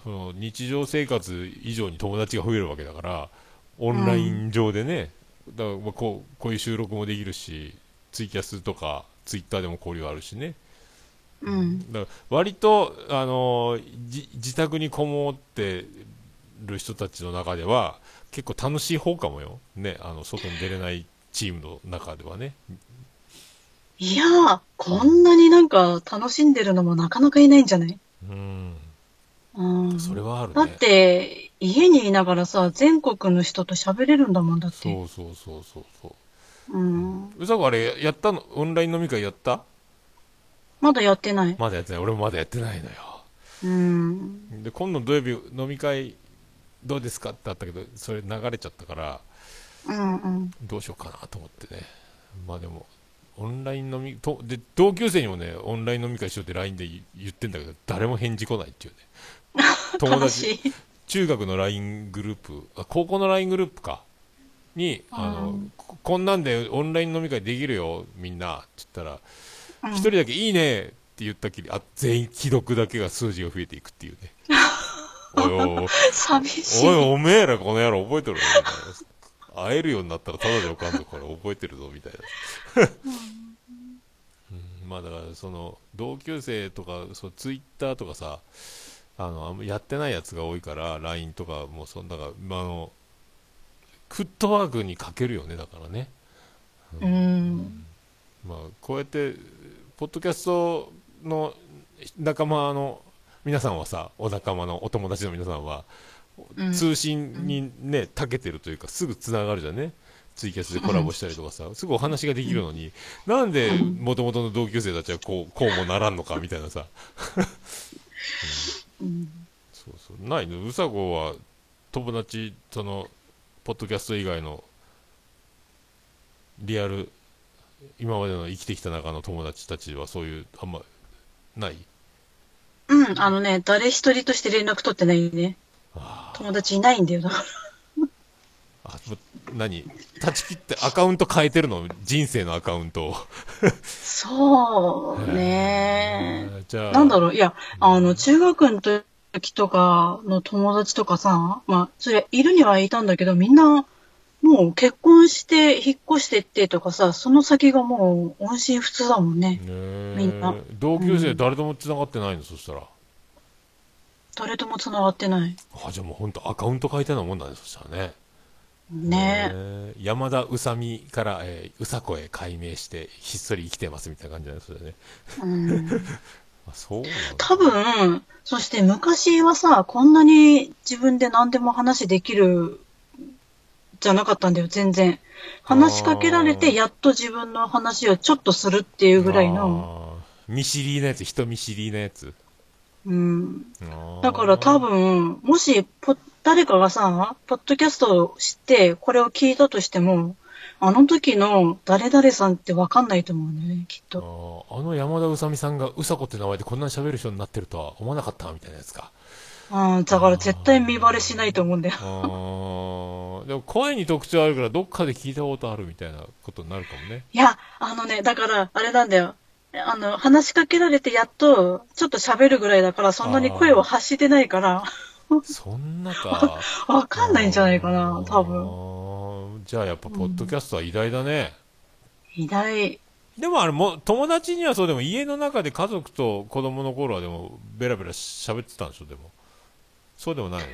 その日常生活以上に友達が増えるわけだから、オンライン上でね、だからまあこうこういう収録もできるし、ツイキャスとか、ツイッターでも交流あるしね、うん。だから割と、あのーじ自宅にこもってる人たちの中では、結構楽しい方かもよ。ね、あの、外に出れないチームの中ではね。いやー、こんなになんか楽しんでるのもなかなかいないんじゃない？うん。うん。それはあるね。だって、家にいながらさ、全国の人と喋れるんだもんだって。そうそうそうそうそう。うん。うさこあれ、やったの？オンライン飲み会やった？まだやってない。まだやってない。俺もまだやってないのよ。うん。で、今度土曜日飲み会どうですかってあったけど、それ流れちゃったから、うんうん。どうしようかなと思ってね。まあでも、オンライン飲み、とで、同級生にもね、オンライン飲み会しようって LINE で言言ってんだけど、誰も返事来ないっていうね。<laughs> 友悲達、しい。中学の LINE グループ、あ高校の LINE グループか。に、あの、うんここんなんでオンライン飲み会できるよ、みんな。って言ったら、うん一人だけいいねって言ったきり、あ、全員既読だけが数字が増えていくっていうね。<laughs> おいおい寂しい。おい、おめえらこの野郎覚えてるのみたいな。会えるようになったらただでおかんぞ、これ覚えてるぞ、みたいな。<laughs> うん、まあだから、その、同級生とか、そう、ツイッターとかさ、あの、あんまやってないやつが多いから、LINE とかも、そんだから、まあ、あの、フットワークに欠けるよね、だからね。うん。まあ、こうやって、ポッドキャストの仲間の皆さんはさ、お仲間のお友達の皆さんは、うん通信にね、長けてるというか、すぐつながるじゃんね。ツイキャスでコラボしたりとかさ、すぐお話ができるのに、なんで元々の同級生たちはこう、こうもならんのかみたいなさ。<laughs> うんそうそう。ないの？うさこは友達、その、ポッドキャスト以外の、リアル、今までの生きてきた中の友達たちはそういう、あんま、ない？うん、あのね、誰一人として連絡取ってないね。あ友達いないんだよ、だから。何？断ち切ってアカウント変えてるの？人生のアカウントを。そうね。じゃあ、なんだろう、いや、あの、中学の時とかの友達とかさ、まあ、それ、いるにはいたんだけど、みんな、もう結婚して、引っ越してってとかさ、その先がもう音信不通だもんね。ねえみんな同級生誰とも繋がってないの、そしたら。誰とも繋がってない。あ、じゃあもう本当アカウント変えたようなもんだね、そしたらね。ねえ山田うさみから、えーうさこへ改名して、ひっそり生きてますみたいな感じなんですよね。うん。<laughs> あ、そう。多分、そして昔はさ、こんなに自分で何でも話できる、じゃなかったんだよ、全然。話しかけられて、やっと自分の話をちょっとするっていうぐらいの。見知りなやつ、人見知りなやつ。うん。だから多分、もしポ、誰かがさ、ポッドキャストを知って、これを聞いたとしても、あの時の誰々さんってわかんないと思うんだよね、きっあと。ーあの山田うさみさんがうさこって名前でこんなに喋る人になってるとは思わなかったみたいなやつか。あだから絶対見バレしないと思うんだよ。でも声に特徴あるからどっかで聞いたことあるみたいなことになるかもね。いや、あのね、だから、あれなんだよ。あの、話しかけられてやっと、ちょっと喋るぐらいだから、そんなに声を発してないから、そんなか。<laughs> わかんないんじゃないかな、多分。分。じゃあやっぱポッドキャストは偉大だね。偉大。でもあれも、友達にはそうでも家の中で家族と子供の頃はでもベラベラ喋ってたんでしょ、でも。そうでもない？の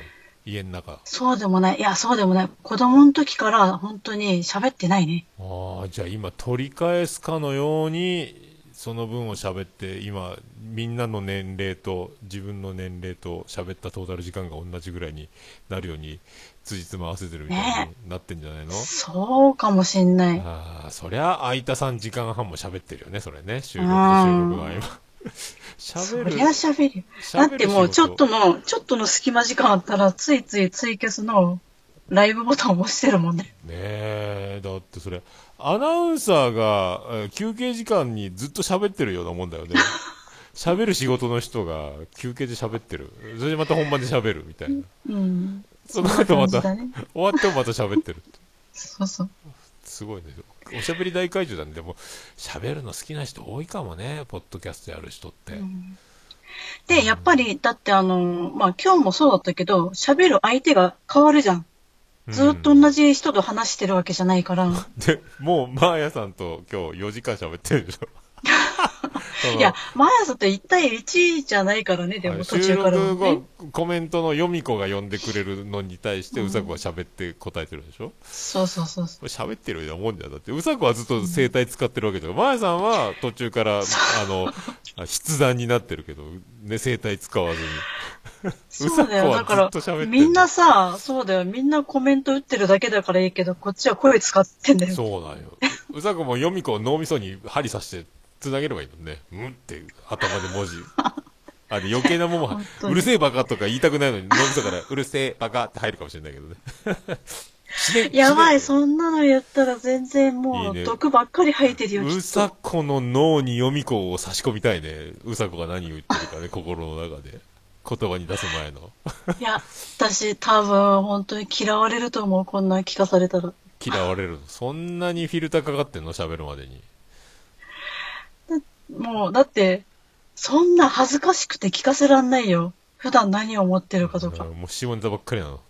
家の中。そうでもない。いや、そうでもない。子供の時から本当に喋ってないね。ああ、じゃあ今取り返すかのように、その分を喋って、今、みんなの年齢と自分の年齢と喋ったトータル時間が同じぐらいになるように、辻褄合わせてるみたいになってんじゃないの、そうかもしんない。ああ、そりゃ、空いた3時間半も喋ってるよね、それね。収録収録の合間。そ <laughs> 喋る。りゃ喋るよ。だってもうちょっとの、ちょっとの隙間時間あったら、ついついツイキャスのライブボタンを押してるもんね。ねえ、だってそれ、アナウンサーがえー休憩時間にずっと喋ってるようなもんだよね。<laughs> 喋る仕事の人が休憩で喋ってる。それでまた本番で喋るみたいな。うん。その後また、ね。終わってもまた喋ってるって。そうそう。すごいね。おしゃべり大会場なんで、でも、喋るの好きな人多いかもね、ポッドキャストやる人って。うんで、やっぱり、だってあの、まあ、今日もそうだったけど、喋る相手が変わるじゃん。ずっとうん同じ人と話してるわけじゃないから。<laughs> で、もう、マーヤさんと今日4時間喋ってるでしょ。いや、毎朝と1対1じゃないからね、でも途収中から録もね後。コメントの読み子が読んでくれるのに対してうんうさこが喋って答えてるでしょ？そうそうそうそう。これ喋ってるようなもんだよだってうさこはずっと声帯使ってるわけだからまやさんは途中からあのあ筆談になってるけどね声帯使わずにそうだよ。だから、みんなさ、そうだよ。みんなコメント打ってるだけだからいいけど、こっちは声使ってんだよ。そうなんようさこも読み子を脳みそに針刺して繋げればいいのねうんって頭で文字 <laughs> あで余計なもんは本当にうるせえバカとか言いたくないのに脳みそからうるせえバカって入るかもしれないけどね <laughs> やばい、そんなの言ったら全然も、いいうね毒ばっかり吐いてるよ、きっうさと。この脳に読み子を差し込みたいね。うさこが何を言ってるかね、<laughs> 心の中で。言葉に出す前の。いや、私多分本当に嫌われると思う、こんなん聞かされたら。嫌われるの。そんなにフィルターかかってんの？喋るまでに。もう、だって、そんな恥ずかしくて聞かせらんないよ。普段何を思ってるかとか。もう下ネタばっかりなの。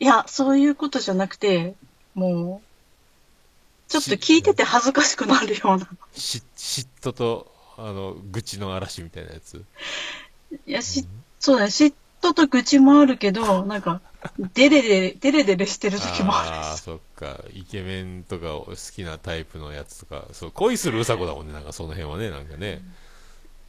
いや、そういうことじゃなくて、もう、ちょっと聞いてて恥ずかしくなるような。し嫉妬と、あの、愚痴の嵐みたいなやつ。いや、し、そうだね、嫉妬と愚痴もあるけど、なんか、デレデレ、デレデレしてる時もあるああ、そっか。イケメンとか好きなタイプのやつとか、そう、恋するうさこだもんね、なんかその辺はね、なんかね。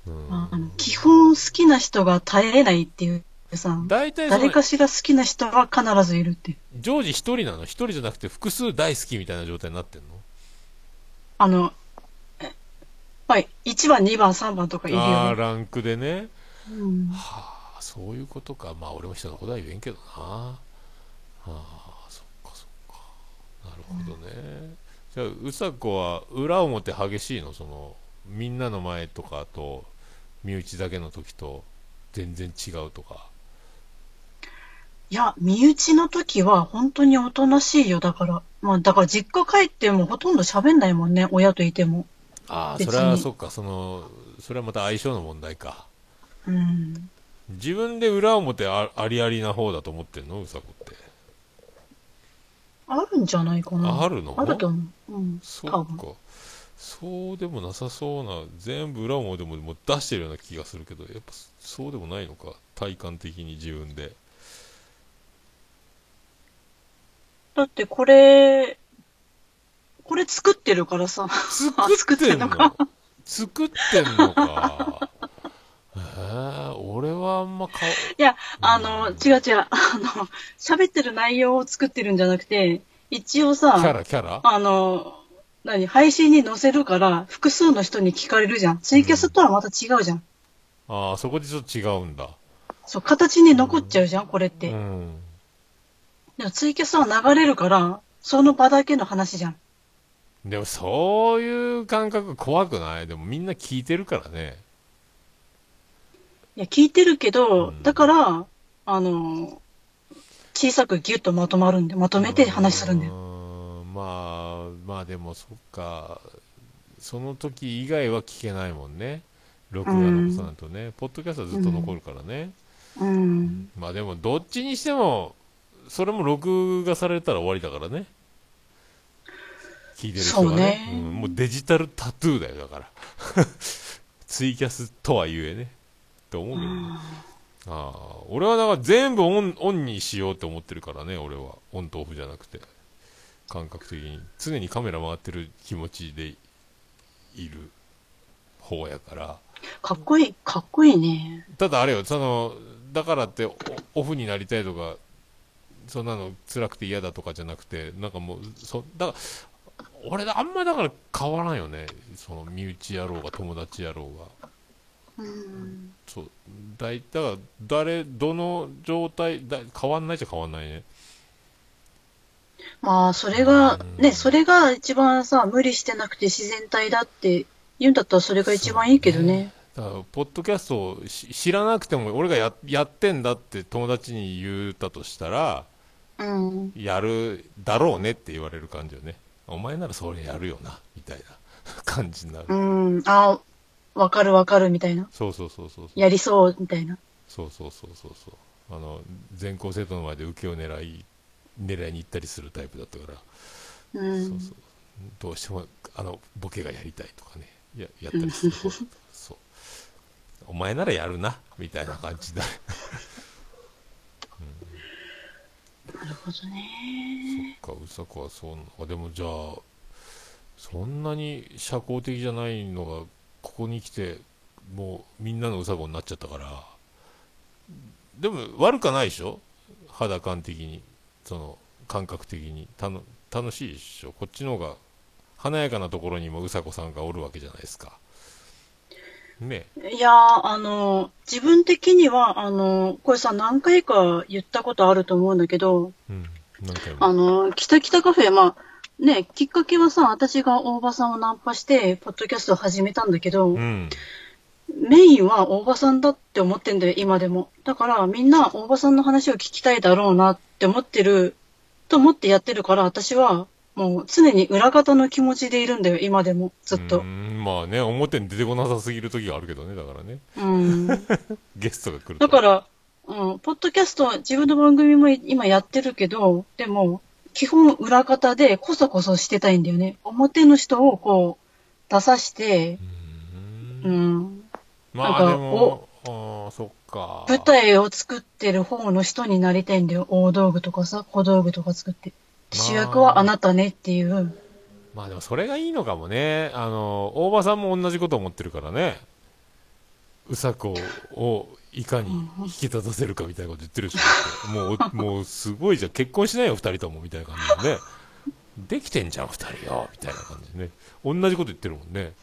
うん。ああの基本好きな人が絶えれないっていうさ、大体誰かしら好きな人が必ずいるって。常時一人なの？一人じゃなくて複数大好きみたいな状態になってんの？あの、えはい、1番、2番、3番とかいるああ、よね。ランクでね。うんはあ、そういうことか。まあ、俺も人のことは言えんけどな。ああ、そっかそっか。なるほどね。じゃあ、うさこは裏表激しいの？その、みんなの前とかと、身内だけの時と、全然違うとか。いや、身内の時は本当におとなしいよ、だから。まあ、だから実家帰ってもほとんど喋んないもんね、親といても。ああ、それはそっか、その、それはまた相性の問題か。うん。自分で裏表あありありな方だと思ってんの？うさこって。あるんじゃないかな。あるの？あると思う。うん。そ多分。っか。そうでもなさそうな、全部裏表ももう出してるような気がするけど、やっぱそうでもないのか？体感的に自分で。だってこれ、これ作ってるからさ。作ってんの？作ってんのか作ってんのか。えー、俺はあんま顔、いや、あうの、ん違う違う。あの、喋ってる内容を作ってるんじゃなくて、一応キャさ、ラ、キャラ？あの、何、配信に載せるから、複数の人に聞かれるじゃん。ツイキャスとはまた違うじゃん。ああ、そこでちょっと違うんだ。そう、形に残っちゃうじゃん、これって。うん。でもツイキャスは流れるから、その場だけの話じゃん。でもそういう感覚怖くない？でもみんな聞いてるからね。いや、聞いてるけど、うんだから、あの、小さくギュッとまとまるんで、まとめて話するんだよ。まあ、まあでもそっか。その時以外は聞けないもんね。録画残さないとね。ポッドキャストはずっと残るからね。うん。まあでもどっちにしても、それも録画されたら終わりだからね。聞いてる人がね。そうねんもうデジタルタトゥーだよ、だから。<laughs> ツイキャスとはゆえね。って思うけどね。ああ、俺はだから全部オン、オンにしようって思ってるからね、俺は。オンとオフじゃなくて。感覚的に。常にカメラ回ってる気持ちでいる方やから。かっこいい、かっこいいね。ただあれよ、その、だからってオオフになりたいとか、そんなの辛くて嫌だとかじゃなくて、なんかもう、そ、だから、俺あんまだから変わらんよね。その身内やろうが友達やろうが。うん。そう。大体、だから誰、どの状態、だ変わんないじゃ変わんないね。まあ、それがうん、ね、それが一番さ、無理してなくて自然体だって言うんだったらそれが一番いいけどね。だから、ポッドキャストをし知らなくても、俺がややってんだって友達に言ったとしたら、うん。やるだろうねって言われる感じよね。お前ならそれやるよな、みたいな感じになる。うん。あわかるわかるみたいな。そうそうそうそうそう。やりそうみたいな。そうそうそうそうそう。あの、全校生徒の前で受けを狙い、狙いに行ったりするタイプだったから、うん。そうそう。どうしても、あの、ボケがやりたいとかね、ややったりする方。そう。お前ならやるな、みたいな感じだ。なるほどね。そっか、うさこはそうなのか。でもじゃあ、そんなに社交的じゃないのが、ここに来て、もうみんなのうさこになっちゃったから。でも悪かないでしょ？肌感的に。その、感覚的に。たの楽しいでしょ？こっちの方が、華やかなところにもうさこさんがおるわけじゃないですか。ねいやー、あの、自分的には、あの、これさ、何回か言ったことあると思うんだけど、うん。あの、北北カフェ、まあ、ね、きっかけはさ、私が大場さんをナンパして、ポッドキャストを始めたんだけど、うん。メインは大場さんだって思ってんだよ、今でも。だから、みんな大場さんの話を聞きたいだろうなって思ってる、と思ってやってるから、私は、もう常に裏方の気持ちでいるんだよ、今でも、ずっうと。んまあね、表に出てこなさすぎる時があるけどね、だからね。うん。<laughs> ゲストが来ると。だから、うん、ポッドキャスト、自分の番組も今やってるけど、でも、基本裏方でこそこそしてたいんだよね。表の人をこう、出さして、うんうん、まあなんかでも、あーそっか。舞台を作ってる方の人になりたいんだよ。大道具とかさ、小道具とか作って。まあ主役はあなたねっていう。まあでもそれがいいのかもね。あの、大場さんも同じこと思ってるからね。うさこをいかに引き立たせるかみたいなこと言ってるし、もう、<laughs> もうすごいじゃん。結婚しないよ、二人とも、みたいな感じでね。できてんじゃん、二人よ、みたいな感じでね。同じこと言ってるもんね。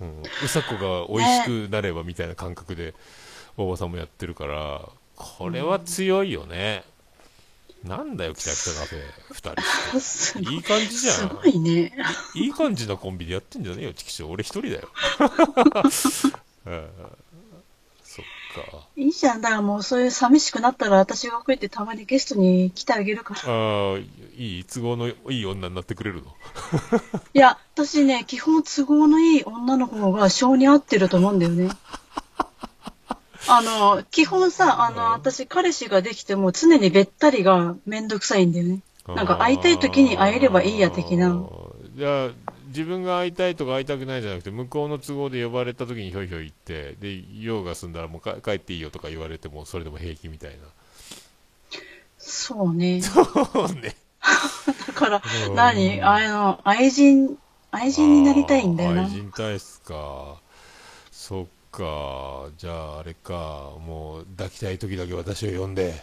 うん、うさこが美味しくなればみたいな感覚で、大場さんもやってるから、これは強いよね。なんだよ、北北カフェ、二人すして。いい感じじゃん。すごいね。いい感じなコンビでやってんじゃねえよ、チキショー。俺一人だよ。<laughs> か。いいじゃん。だからもうそういう寂しくなったら私がこうやってたまにゲストに来てあげるから。ああ、いい、都合のいい女になってくれるの？<laughs> いや、私ね、基本都合のいい女の方が性に合ってると思うんだよね。あの、基本さ、あの、私、彼氏ができても常にべったりがめんどくさいんだよね。なんか会いたい時に会えればいいや的な。自分が会いたいとか会いたくないじゃなくて、向こうの都合で呼ばれた時にひょいひょい行って、で、用が済んだらもうか帰っていいよとか言われても、それでも平気みたいな。そうね。そうね。だからう、ん何？あの、愛人、愛人になりたいんだよな。愛人体質か。そっか。じゃあ、あれか。もう、抱きたい時だけ私を呼んで、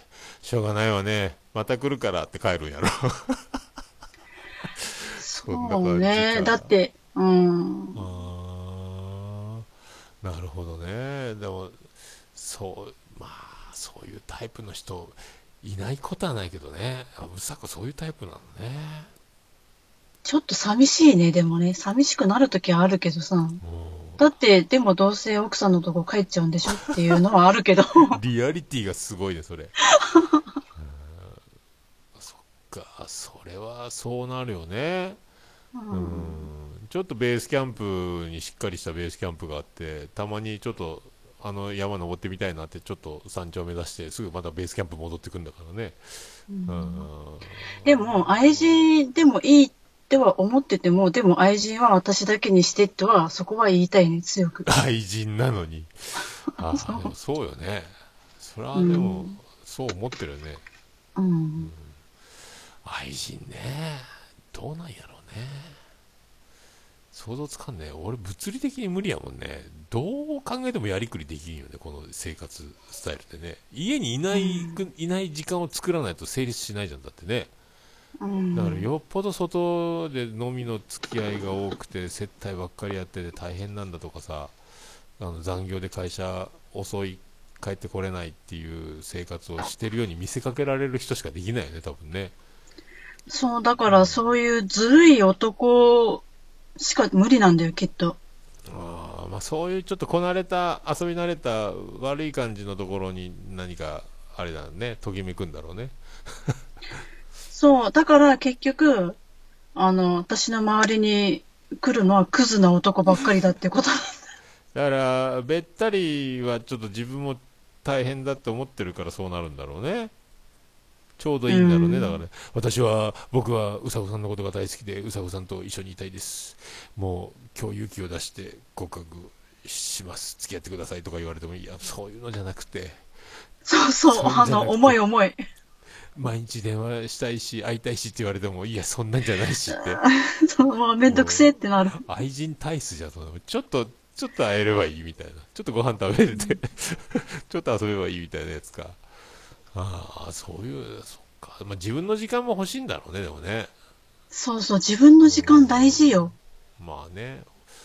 しょうがないわね。また来るからって帰るんやろ。そんな感じね。だって、うん。なるほどね。でも、そう、まあ、そういうタイプの人、いないことはないけどね。あうさこそういうタイプなのね。ちょっと寂しいね、でもね。寂しくなるときはあるけどさ。もだって、でもどうせ奥さんのとこ帰っちゃうんでしょっていうのはあるけど。う、<laughs> リアリティがすごいね、それ。<laughs> うんそっか、それはそうなるよね。うんちょっとベースキャンプにしっかりしたベースキャンプがあって、たまにちょっとあの山登ってみたいなって、ちょっと山頂目指して、すぐまたベースキャンプ戻ってくんだからね。うんでも、愛人でもいいっては思ってても、でも愛人は私だけにしてっては、そこは言いたいね、強く。<laughs> 愛人なのに。あでもそうよね。それはでも、うんそう思ってるよね。うん。愛人ね。どうなんやろ。想像つかんねえ。俺、物理的に無理やもんね。どう考えてもやりくりできんよね、この生活スタイルってね。家にいない、いない時間を作らないと成立しないじゃん、だってね。うんだからよっぽど外で飲みの付き合いが多くて接待ばっかりやってて大変なんだとかさあの残業で会社遅い帰ってこれないっていう生活をしてるように見せかけられる人しかできないよね多分ねそう、だからそういうずるい男しか無理なんだよ、きっと。あー、まあ、そういうちょっとこなれた遊び慣れた悪い感じのところに何かあれだねときめくんだろうね <laughs> そう、だから結局、あの、私の周りに来るのはクズな男ばっかりだってこと。<laughs> だからべったりはちょっと自分も大変だって思ってるからそうなるんだろうねちょうどいいんだろうね、うんだから、私は、僕はうさこさんのことが大好きで、うさこさんと一緒にいたいです。もう、今日勇気を出して告白します、付き合ってくださいとか言われても、いや、そういうのじゃなくて、そうそう、そあの、重い重い。毎日電話したいし、会いたいしって言われても、いや、そんなんじゃないしって、<laughs> そう、もうめんどくせえってなる。愛人体質じゃん、ちょっと、ちょっと会えればいいみたいな。ちょっとご飯食べれて、<laughs> ちょっと遊べばいいみたいなやつか。ああ、そういう、そっか。まあ、自分の時間も欲しいんだろうね、でもね。そうそう、自分の時間大事よ。まあね。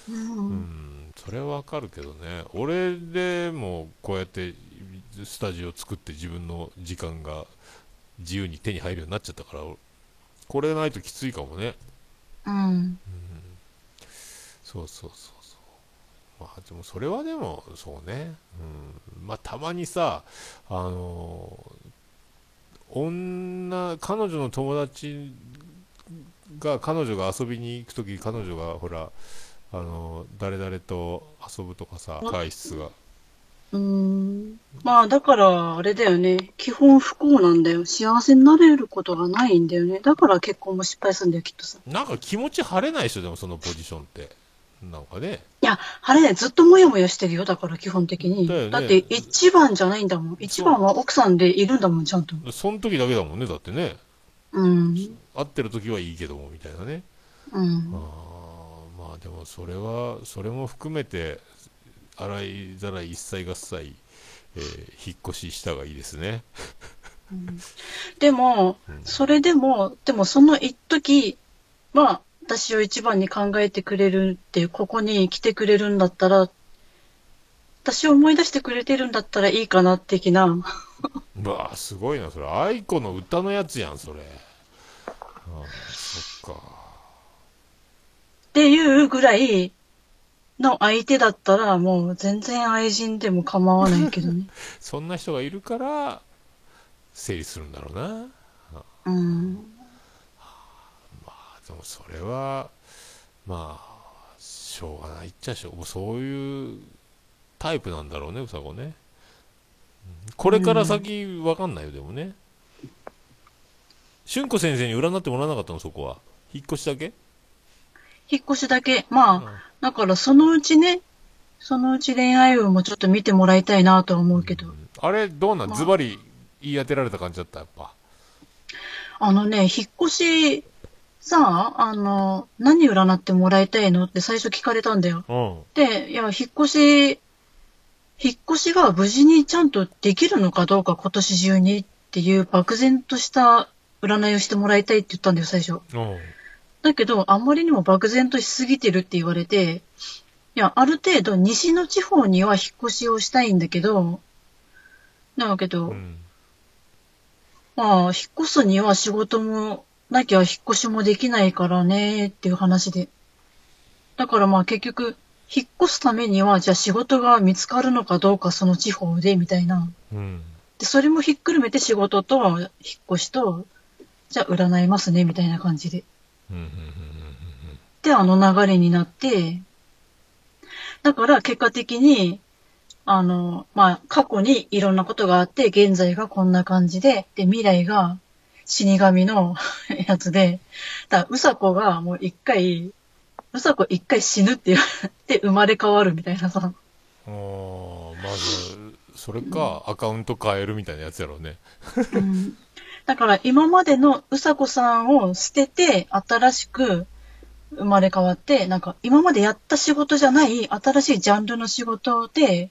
う。うんん、それはわかるけどね。俺でも、こうやって、スタジオ作って自分の時間が自由に手に入るようになっちゃったから、これないときついかもね。うん。そうそうそうそう。まあでもそれはでもそうね。うん。まあたまにさ、あの女、彼女の友達が、彼女が遊びに行くとき、彼女がほら、あの誰々と遊ぶとかさ、あ会室が。うん。まあ、だから、あれだよね。基本不幸なんだよ。幸せになれることがないんだよね。だから結婚も失敗するんだよ、きっとさ。なんか気持ち晴れないでしょ、でもそのポジションって。なんかね。いや、あれね、ずっともやもやしてるよ。だから基本的に。だよねだって一番じゃないんだもん。一番は奥さんでいるんだもん、ちゃんと。その時だけだもんね、だってね。うん。会ってる時はいいけども、みたいなね。うん。あーまあでもそれはそれも含めて洗いざらい一切合切、えー引っ越ししたがいいですねでもうん、それでも、でもその一時、まあ、私を一番に考えてくれるって、ここに来てくれるんだったら、私を思い出してくれてるんだったらいいかな、的な。<laughs> うわあすごいなそれ愛子の歌のやつやんそれあーそっかっていうぐらいの相手だったら、もう全然愛人でも構わないけどね。<laughs> そんな人がいるから成立するんだろうなうん。でもそれはまあしょうがないっちゃしょうそういうタイプなんだろうねうさこね。うん。これから先わかんないよでもね。俊子先生に占ってもらわなかったのそこは。引っ越しだけ？引っ越しだけ。まあ、だからそのうちね、そのうち恋愛運もちょっと見てもらいたいなとは思うけど。あれどうなん？まあ。ズバリ言い当てられた感じだったやっぱ。あのね、引っ越し、さあ、あの、何占ってもらいたいのって最初聞かれたんだよ。うんで、いや、引っ越し、引っ越しが無事にちゃんとできるのかどうか今年中にっていう漠然とした占いをしてもらいたいって言ったんだよ、最初。うんだけど、あんまりにも漠然としすぎてるって言われて、いや、ある程度西の地方には引っ越しをしたいんだけど、だけど、うんまあ、引っ越すには仕事もなきゃ引っ越しもできないからねっていう話で。だからまあ結局、引っ越すためには、じゃあ仕事が見つかるのかどうかその地方でみたいな。うんで、それもひっくるめて仕事と引っ越しと、じゃあ占いますねみたいな感じで。で、あの流れになって、だから結果的に、あの、まあ、過去にいろんなことがあって、現在がこんな感じで、で、未来が死神の <laughs> やつで、だうさこがもう一回、うさこ一回死ぬって言われて生まれ変わるみたいなさ。あーまずそれかアカウント変えるみたいなやつやろうねうんだから今までのうさこさんを捨てて、新しく生まれ変わって、なんか今までやった仕事じゃない新しいジャンルの仕事で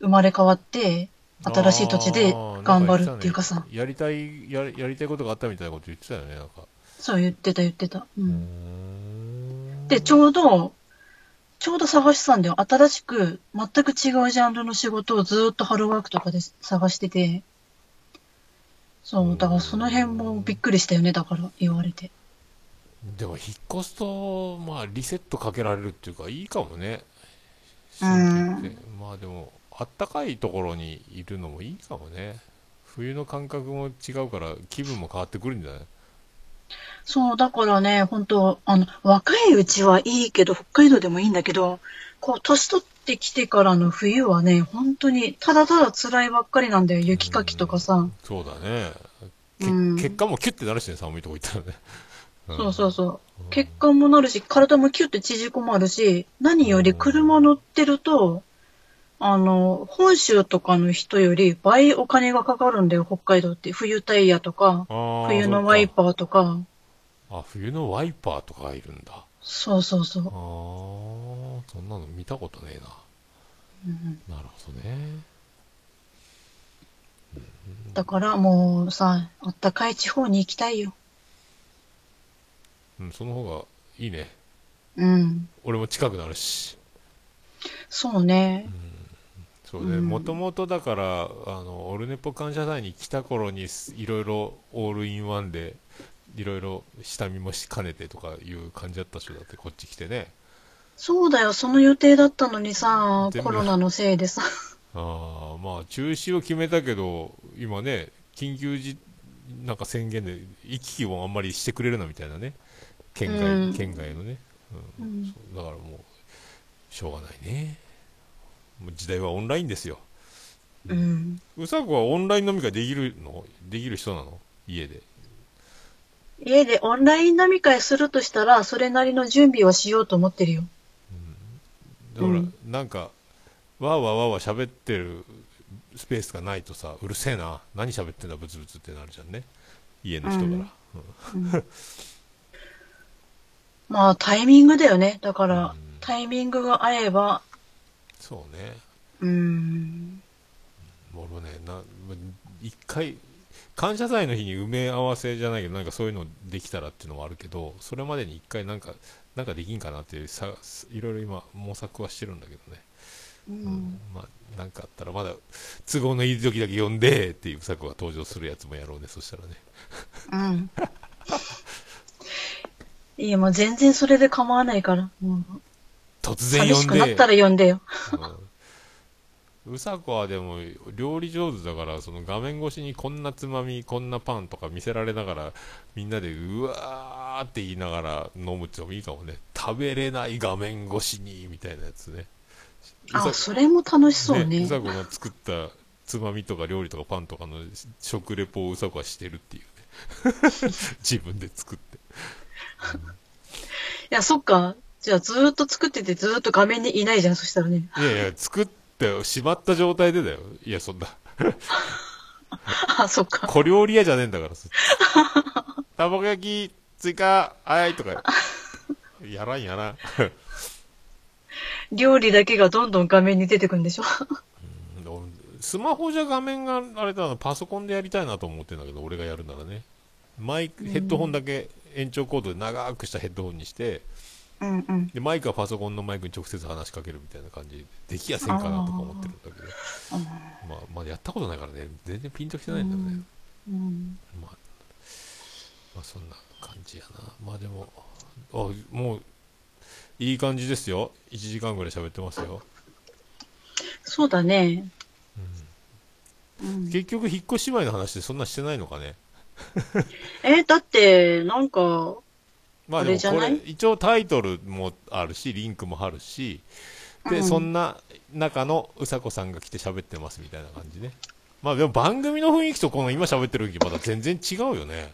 生まれ変わって、新しい土地で頑張るっていうかさ、やりたいやりやりたいことがあったみたいなこと言ってたよねなんかそう言ってた言ってた。う。うんんで、ちょうど、ちょうど探してたんだよ。新しく、全く違うジャンルの仕事をずーっとハローワークとかで探してて、そう、だからその辺もびっくりしたよね、だから言われて。でも引っ越すとまあリセットかけられるっていうかいいかもねうんまあでもあったかいところにいるのもいいかもね。冬の感覚も違うから気分も変わってくるんじゃない？そう、だからね、本当あの、若いうちはいいけど、北海道でもいいんだけど、こう、年取ってきてからの冬はね、本当に、ただただ辛いばっかりなんだよ。雪かきとかさ。そうだね。けうん。結果もキュッてなるしね寒いとこ行ったらね。そうそうそう。血管もなるし、体もキュッて縮こまるし、何より車乗ってると、あの、本州とかの人より倍お金がかかるんだよ、北海道って。冬タイヤとか、冬のワイパーとか。あ、冬のワイパーとかがいるんだ。あそうそうそあーう。そんなの見たことねえうんな。なるほどね。だからもうさ、あったかい地方に行きたいよ。うん、その方がいいね。うん。俺も近くなるし。そうね。そうね、うんもともとだから、あの、オルネポ感謝祭に来た頃にす、いろいろオールインワンで、いろいろ下見もし兼ねてとかいう感じだった人だって、こっち来てね。そうだよ、その予定だったのにさ、コロナのせいでさ。ああ、まあ、中止を決めたけど、今ね、緊急時、なんか宣言で、行き来もあんまりしてくれるなみたいなね。県外、うん県外のね。うんうんだからもう、しょうがないね。時代はオンラインですよ。うん。うさこはオンライン飲み会できるの？できる人なの？家で。家でオンライン飲み会するとしたら、それなりの準備はしようと思ってるよ。だから、うんなんか、わーわーわーわー喋ってるスペースがないとさ、うるせえな、何喋ってんだ、ブツブツってなるじゃんね。家の人から。うんまあ、タイミングだよね。だから、うんタイミングが合えば、そうね。うん。俺もね、な、一回、感謝祭の日に埋め合わせじゃないけど、なんかそういうのできたらっていうのもあるけど、それまでに一回なんか、なんかできんかなっていうさ、いろいろ今模索はしてるんだけどね。ううんん、まあ、なんかあったらまだ都合のいい時だけ呼んでっていう作が登場するやつもやろうね、そしたらね。うん。いや、もう全然それで構わないから。うん、突然寂呼んで。しくなったら呼んでよ。うん、うさこはでも料理上手だからその画面越しにこんなつまみこんなパンとか見せられながらみんなでうわーって言いながら飲むってのもいいかもね食べれない画面越しにみたいなやつねうあ、さそれも楽しそうね。ねうさこが作ったつまみとか料理とかパンとかの食レポをうさこはしてるっていうね <laughs> 自分で作っていや、そっか。じゃあ、ずーっと作ってて、ずーっと画面にいないじゃん、そしたらね。いやいや作ってしまった状態でだよいやそんなあ、そっか。小料理屋じゃねえんだから、そ卵焼き追加、はいとか。やらんやらん。<laughs> 料理だけがどんどん画面に出てくるんでしょ。スマホじゃ画面があれだな、パソコンでやりたいなと思ってんだけど、俺がやるならね。マイク、ヘッドホンだけ延長コードで長くしたヘッドホンにして、うんうん。で、マイクはパソコンのマイクに直接話しかけるみたいな感じで、できやせんかなとか思ってるんだけど。まあ、まだやったことないからね、全然ピンときてないんだよね。うん。まあ、まあそんな感じやな。まあでも、あ、もう、いい感じですよ。1時間ぐらい喋ってますよ。そうだね。うん、結局、引っ越し前の話でそんなしてないのかね。<laughs> え、だって、なんか、まあでもこあれ一応タイトルもあるし、リンクもあるし、で、うんそんな中のうさこさんが来て喋ってますみたいな感じね。まあでも番組の雰囲気とこの今喋ってる雰囲気まだ全然違うよね。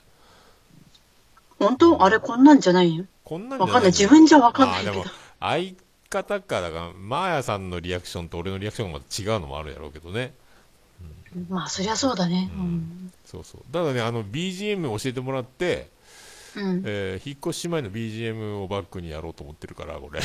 本当？あれこんなんじゃないよ？こんなんじゃわかんない。自分じゃわかんないけどあーでも。相方かだからマーヤさんのリアクションと俺のリアクションが違うのもあるやろうけどねまあ、そりゃそうだね。ううんん。そうそうだからねあの BGM 教えてもらって、うん。えー引っ越し前の BGM をバックにやろうと思ってるからこれ。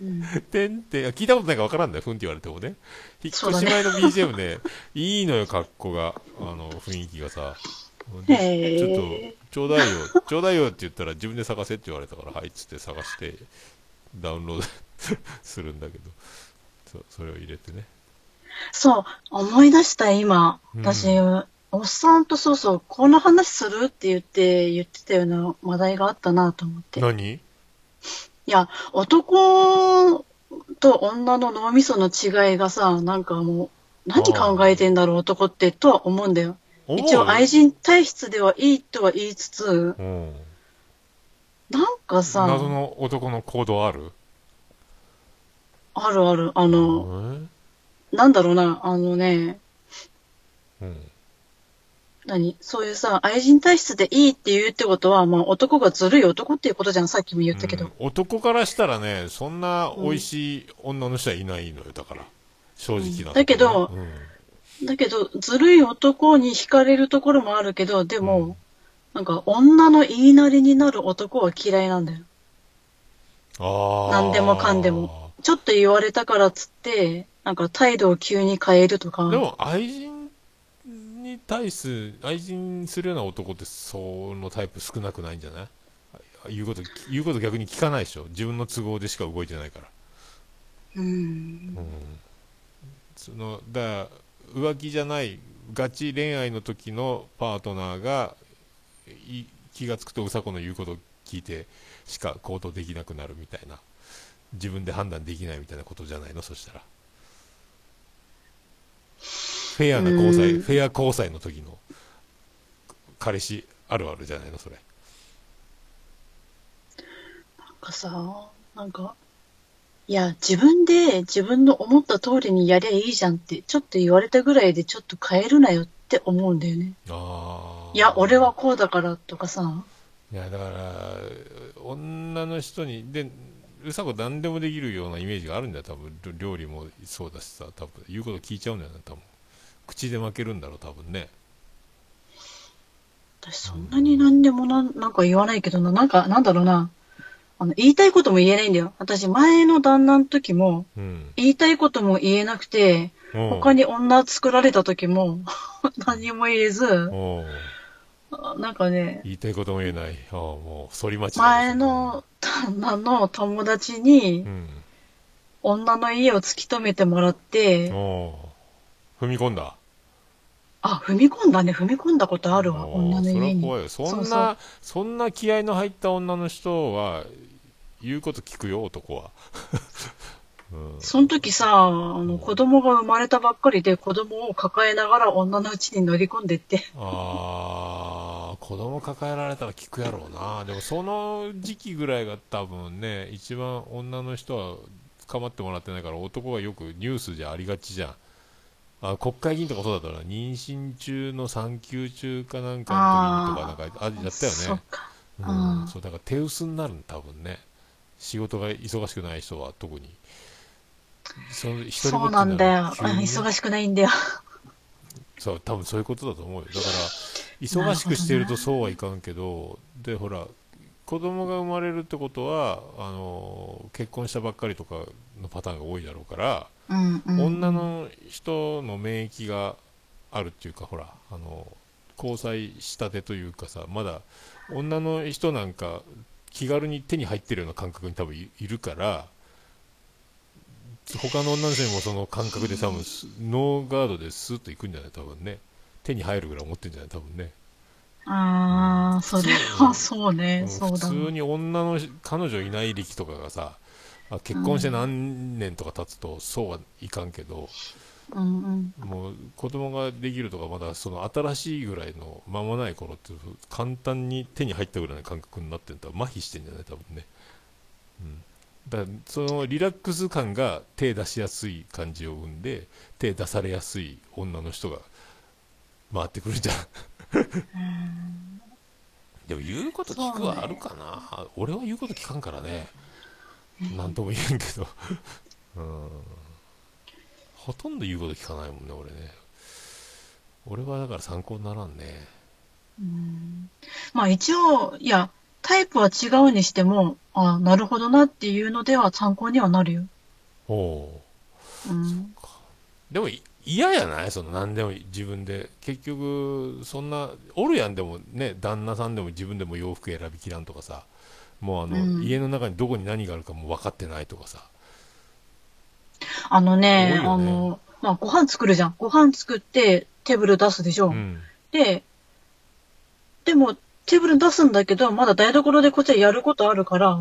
うん。てんてん聞いたことないかわからんだよふんって言われてもね。引っ越し前の BGM ねいいのよ格好が。あの雰囲気がさ。ちょっえ。とちょうだいよ。ちょうだいよって言ったら自分で探せって言われたからはいっつって探してダウンロード <laughs> するんだけど。そうそれを入れてね。そう、思い出した今。うん。私、おっさんとそうそう、この話するって言って、言ってたような話題があったなと思って。い何や、男と女の脳みその違いがさ、なんかもう、何考えてんだろう、男って、とは思うんだよ。一応愛人体質ではいいとは言いつつ、うん。なんかさ、謎の男の行動ある？あるある、あの、うんなんだろうな、あのね、うん何？そういうさ、愛人体質でいいって言うってことは、まあ男がずるい男っていうことじゃん、さっきも言ったけど。うん男からしたらね、そんな美味しい女の人はいないのよ、だから。正直なとこね、だけどうんだけど、ずるい男に惹かれるところもあるけど、でも、なんか女の言いなりになる男は嫌いなんだよ。ああ。何でもかんでも。ちょっと言われたからっつって、なんか態度を急に変えるとか。でも、愛人に対す、愛人するような男って、そのタイプ少なくないんじゃない？言うこと、言うこと逆に聞かないでしょ？自分の都合でしか動いてないから。うん。うん。その、だから、浮気じゃない、ガチ恋愛の時のパートナーが、い気がつくとうさこの言うことを聞いてしか行動できなくなるみたいな。自分で判断できないみたいなことじゃないの？そしたら。フェアな交際、うんフェア交際の時の彼氏あるあるじゃないのそれ。なんかさ、なんか、いや、自分で自分の思った通りにやりゃいいじゃんって、ちょっと言われたぐらいでちょっと変えるなよって思うんだよね。ああ。いや、俺はこうだからとかさ。いやだから女の人にでうさこ何でもできるようなイメージがあるんだよ多分料理もそうだしさ多分言うこと聞いちゃうんだよね多分口で負けるんだろう多分ね。私そんなに何でもななんか言わないけどな、なんか、なんだろうな。あの、言いたいことも言えないんだよ。私、前の旦那の時も、うん。言いたいことも言えなくて、他に女作られた時も、<laughs> 何も言えず、なんかね、言いたいことも言えない。ああもう反り待ちだ前の旦那の友達にう、ん女の家を突き止めてもらって、踏み込んだ？あ、踏み込んだね、踏み込んだことあるわ、女のそれ家に。は怖いよそんなそうそそうんな気合の入った女の人は言うこと聞くよ男は、<laughs> うん、その時さ、あの、子供が生まれたばっかりで子供を抱えながら女の家に乗り込んでって。ああ、子供抱えられたら聞くやろうな。でもその時期ぐらいが多分ね、一番女の人は捕まってもらってないから男がよくニュースじゃありがちじゃん。あ国会議員とかそうだったら妊娠中の産休中かなんかの時にとかなんかあやったよね。そ。うんうんそうだから手薄になるん多分ね。仕事が忙しくない人は特に。その一人そうなんだよ。忙しくないんだよ。そう、多分そういうことだと思うよ。だから、忙しくしてるとそうはいかんけど、で、ほら、子供が生まれるってことは、あの、結婚したばっかりとかのパターンが多いだろうから、うんうん。女の人の免疫があるっていうか、ほら、あの、交際したてというかさ、まだ、女の人なんか、気軽に手に入ってるような感覚に多分いいるから、他の女の人にもその感覚で多分スノーガードでスーッといくんじゃない？多分ね手に入るぐらい思ってんじゃない？多分ね、ああ、それはそうね。うんそうだ普通。に女の彼女いない歴とかがさあ結婚して何年とか経つとそうはいかんけど、うんうん。もう子供ができるとかまだその新しいぐらいの間もない頃って簡単に手に入ったぐらいの感覚になってんだ麻痺してんじゃない多分ね、うん、だからそのリラックス感が手出しやすい感じを生んで手出されやすい女の人が回ってくるじゃん。<laughs> でも言うこと聞くはあるかな、俺は言うこと聞かんからねなんとも言えんけど。<laughs> うん。ほとんど言うこと聞かないもんね俺ね。俺はだから参考にならんね。まあ一応、いや、タイプは違うにしても、あなるほどなっていうのでは参考にはなるよ。おおうん。でもい嫌やない？その何でも自分で。結局そんなおるやんでもね旦那さんでも自分でも洋服選びきらんとかさもうあの、うん家の中にどこに何があるかも分かってないとかさあのね、多いよねあの、まあご飯作るじゃん。ご飯作ってテーブル出すでしょ。うんで、でもテーブル出すんだけど、まだ台所でこっちはやることあるから、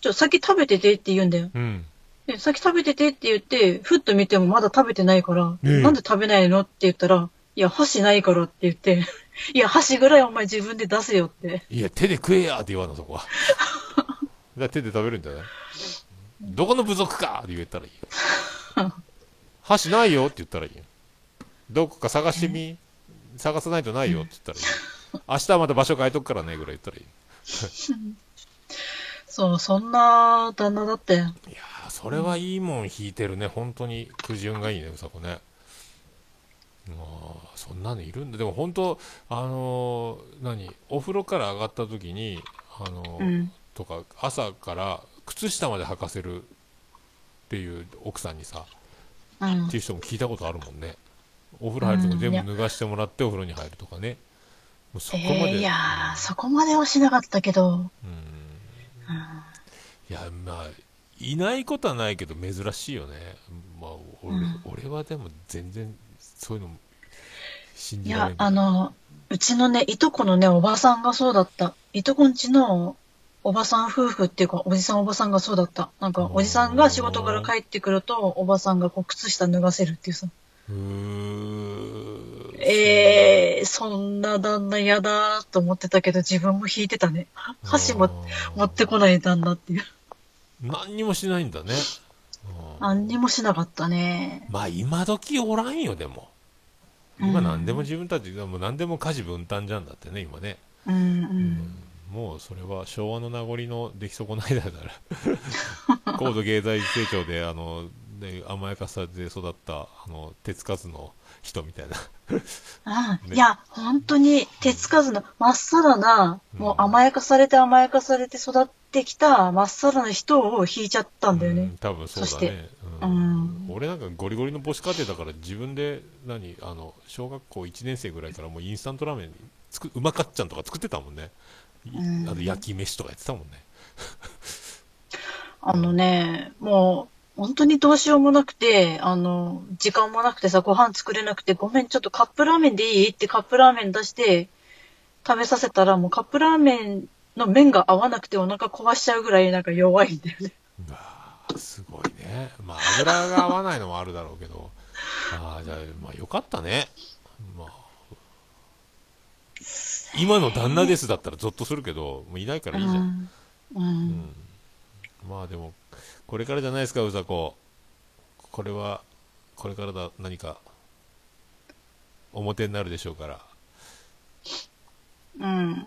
ちょ、先食べててって言うんだよ。うんで、先食べててって言って、ふっと見てもまだ食べてないから、ええなんで食べないのって言ったら、いや、箸ないからって言って、<laughs> いや、箸ぐらいお前自分で出せよって。いや手で食えやって言わんのそこは <laughs> だから手で食べるんじゃない？どこの部族かって言ったらいいよ箸ないよって言ったらいいよどこか探してみ？探さないとないよって言ったらいい。明日はまた場所変えとくからね、ぐらい言ったらいい。<laughs> そう、そんな旦那だったよ。いやー、それはいいもん引いてるね。本当に、苦順がいいね、うさこね。まあ、そんなのいるんだ。でも本当、あのー何、お風呂から上がった時に、あのーうん。とか、朝から靴下まで履かせるっていう奥さんにさ、うんっていう人も聞いたことあるもんね。お風呂入るとこ全部脱がしてもらってお風呂に入るとかね。もうそこえまで。ー、いやー、そこまではしなかったけど。うん。うんいや、まあ、いないことはないけど珍しいよね。まあ、俺,、うん俺はでも全然そういうの信いやじられない、。あの、うちのね、いとこのね、おばさんがそうだった。いとこんちのおばさん夫婦っていうか、おじさんおばさんがそうだった。なんか、おじさんが仕事から帰ってくると、おばさんがこう、靴下脱がせるっていうさ。うーえー、そんな旦那嫌だと思ってたけど、自分も引いてたね。箸も持ってこない旦那っていう。何にもしないんだね。うん何にもしなかったね。まあ、今時おらんよ、でも。今何でも自分たち、もう何でも家事分担じゃんだってね、今ね。うんうん。もうそれは昭和の名残の出来損ないだから。<laughs> 高度経済成長であの、ね、甘やかされて育ったあの手つかずの人みたいな。ねあいや、本当に手つかずの、まっさらな、うん。もう甘やかされて甘やかされて育ってきたまっさらな人を引いちゃったんだよね。うん。多分そうだね。ううん。ん。俺なんかゴリゴリの母子家庭だから自分で何あの小学校1年生ぐらいからもうインスタントラーメンつくうまかっちゃんとか作ってたもんね、あの焼き飯とかやってたもんね。<laughs> あのね、もう、本当にどうしようもなくて、あの、時間もなくてさ、ご飯作れなくて、ごめん、ちょっとカップラーメンでいい？ってカップラーメン出して、食べさせたら、もうカップラーメンの麺が合わなくてお腹壊しちゃうぐらいなんか弱いんだよね。すごいね。まあ、油が合わないのもあるだろうけど。<laughs> ああ、じゃあ、まあ、よかったね。まあ。今の旦那ですだったらゾッとするけど、もういないからいいじゃん。うん。う。うんん。まあでも、これからじゃないですか、うざこ。これは、これからだ、何か、表になるでしょうから。うん。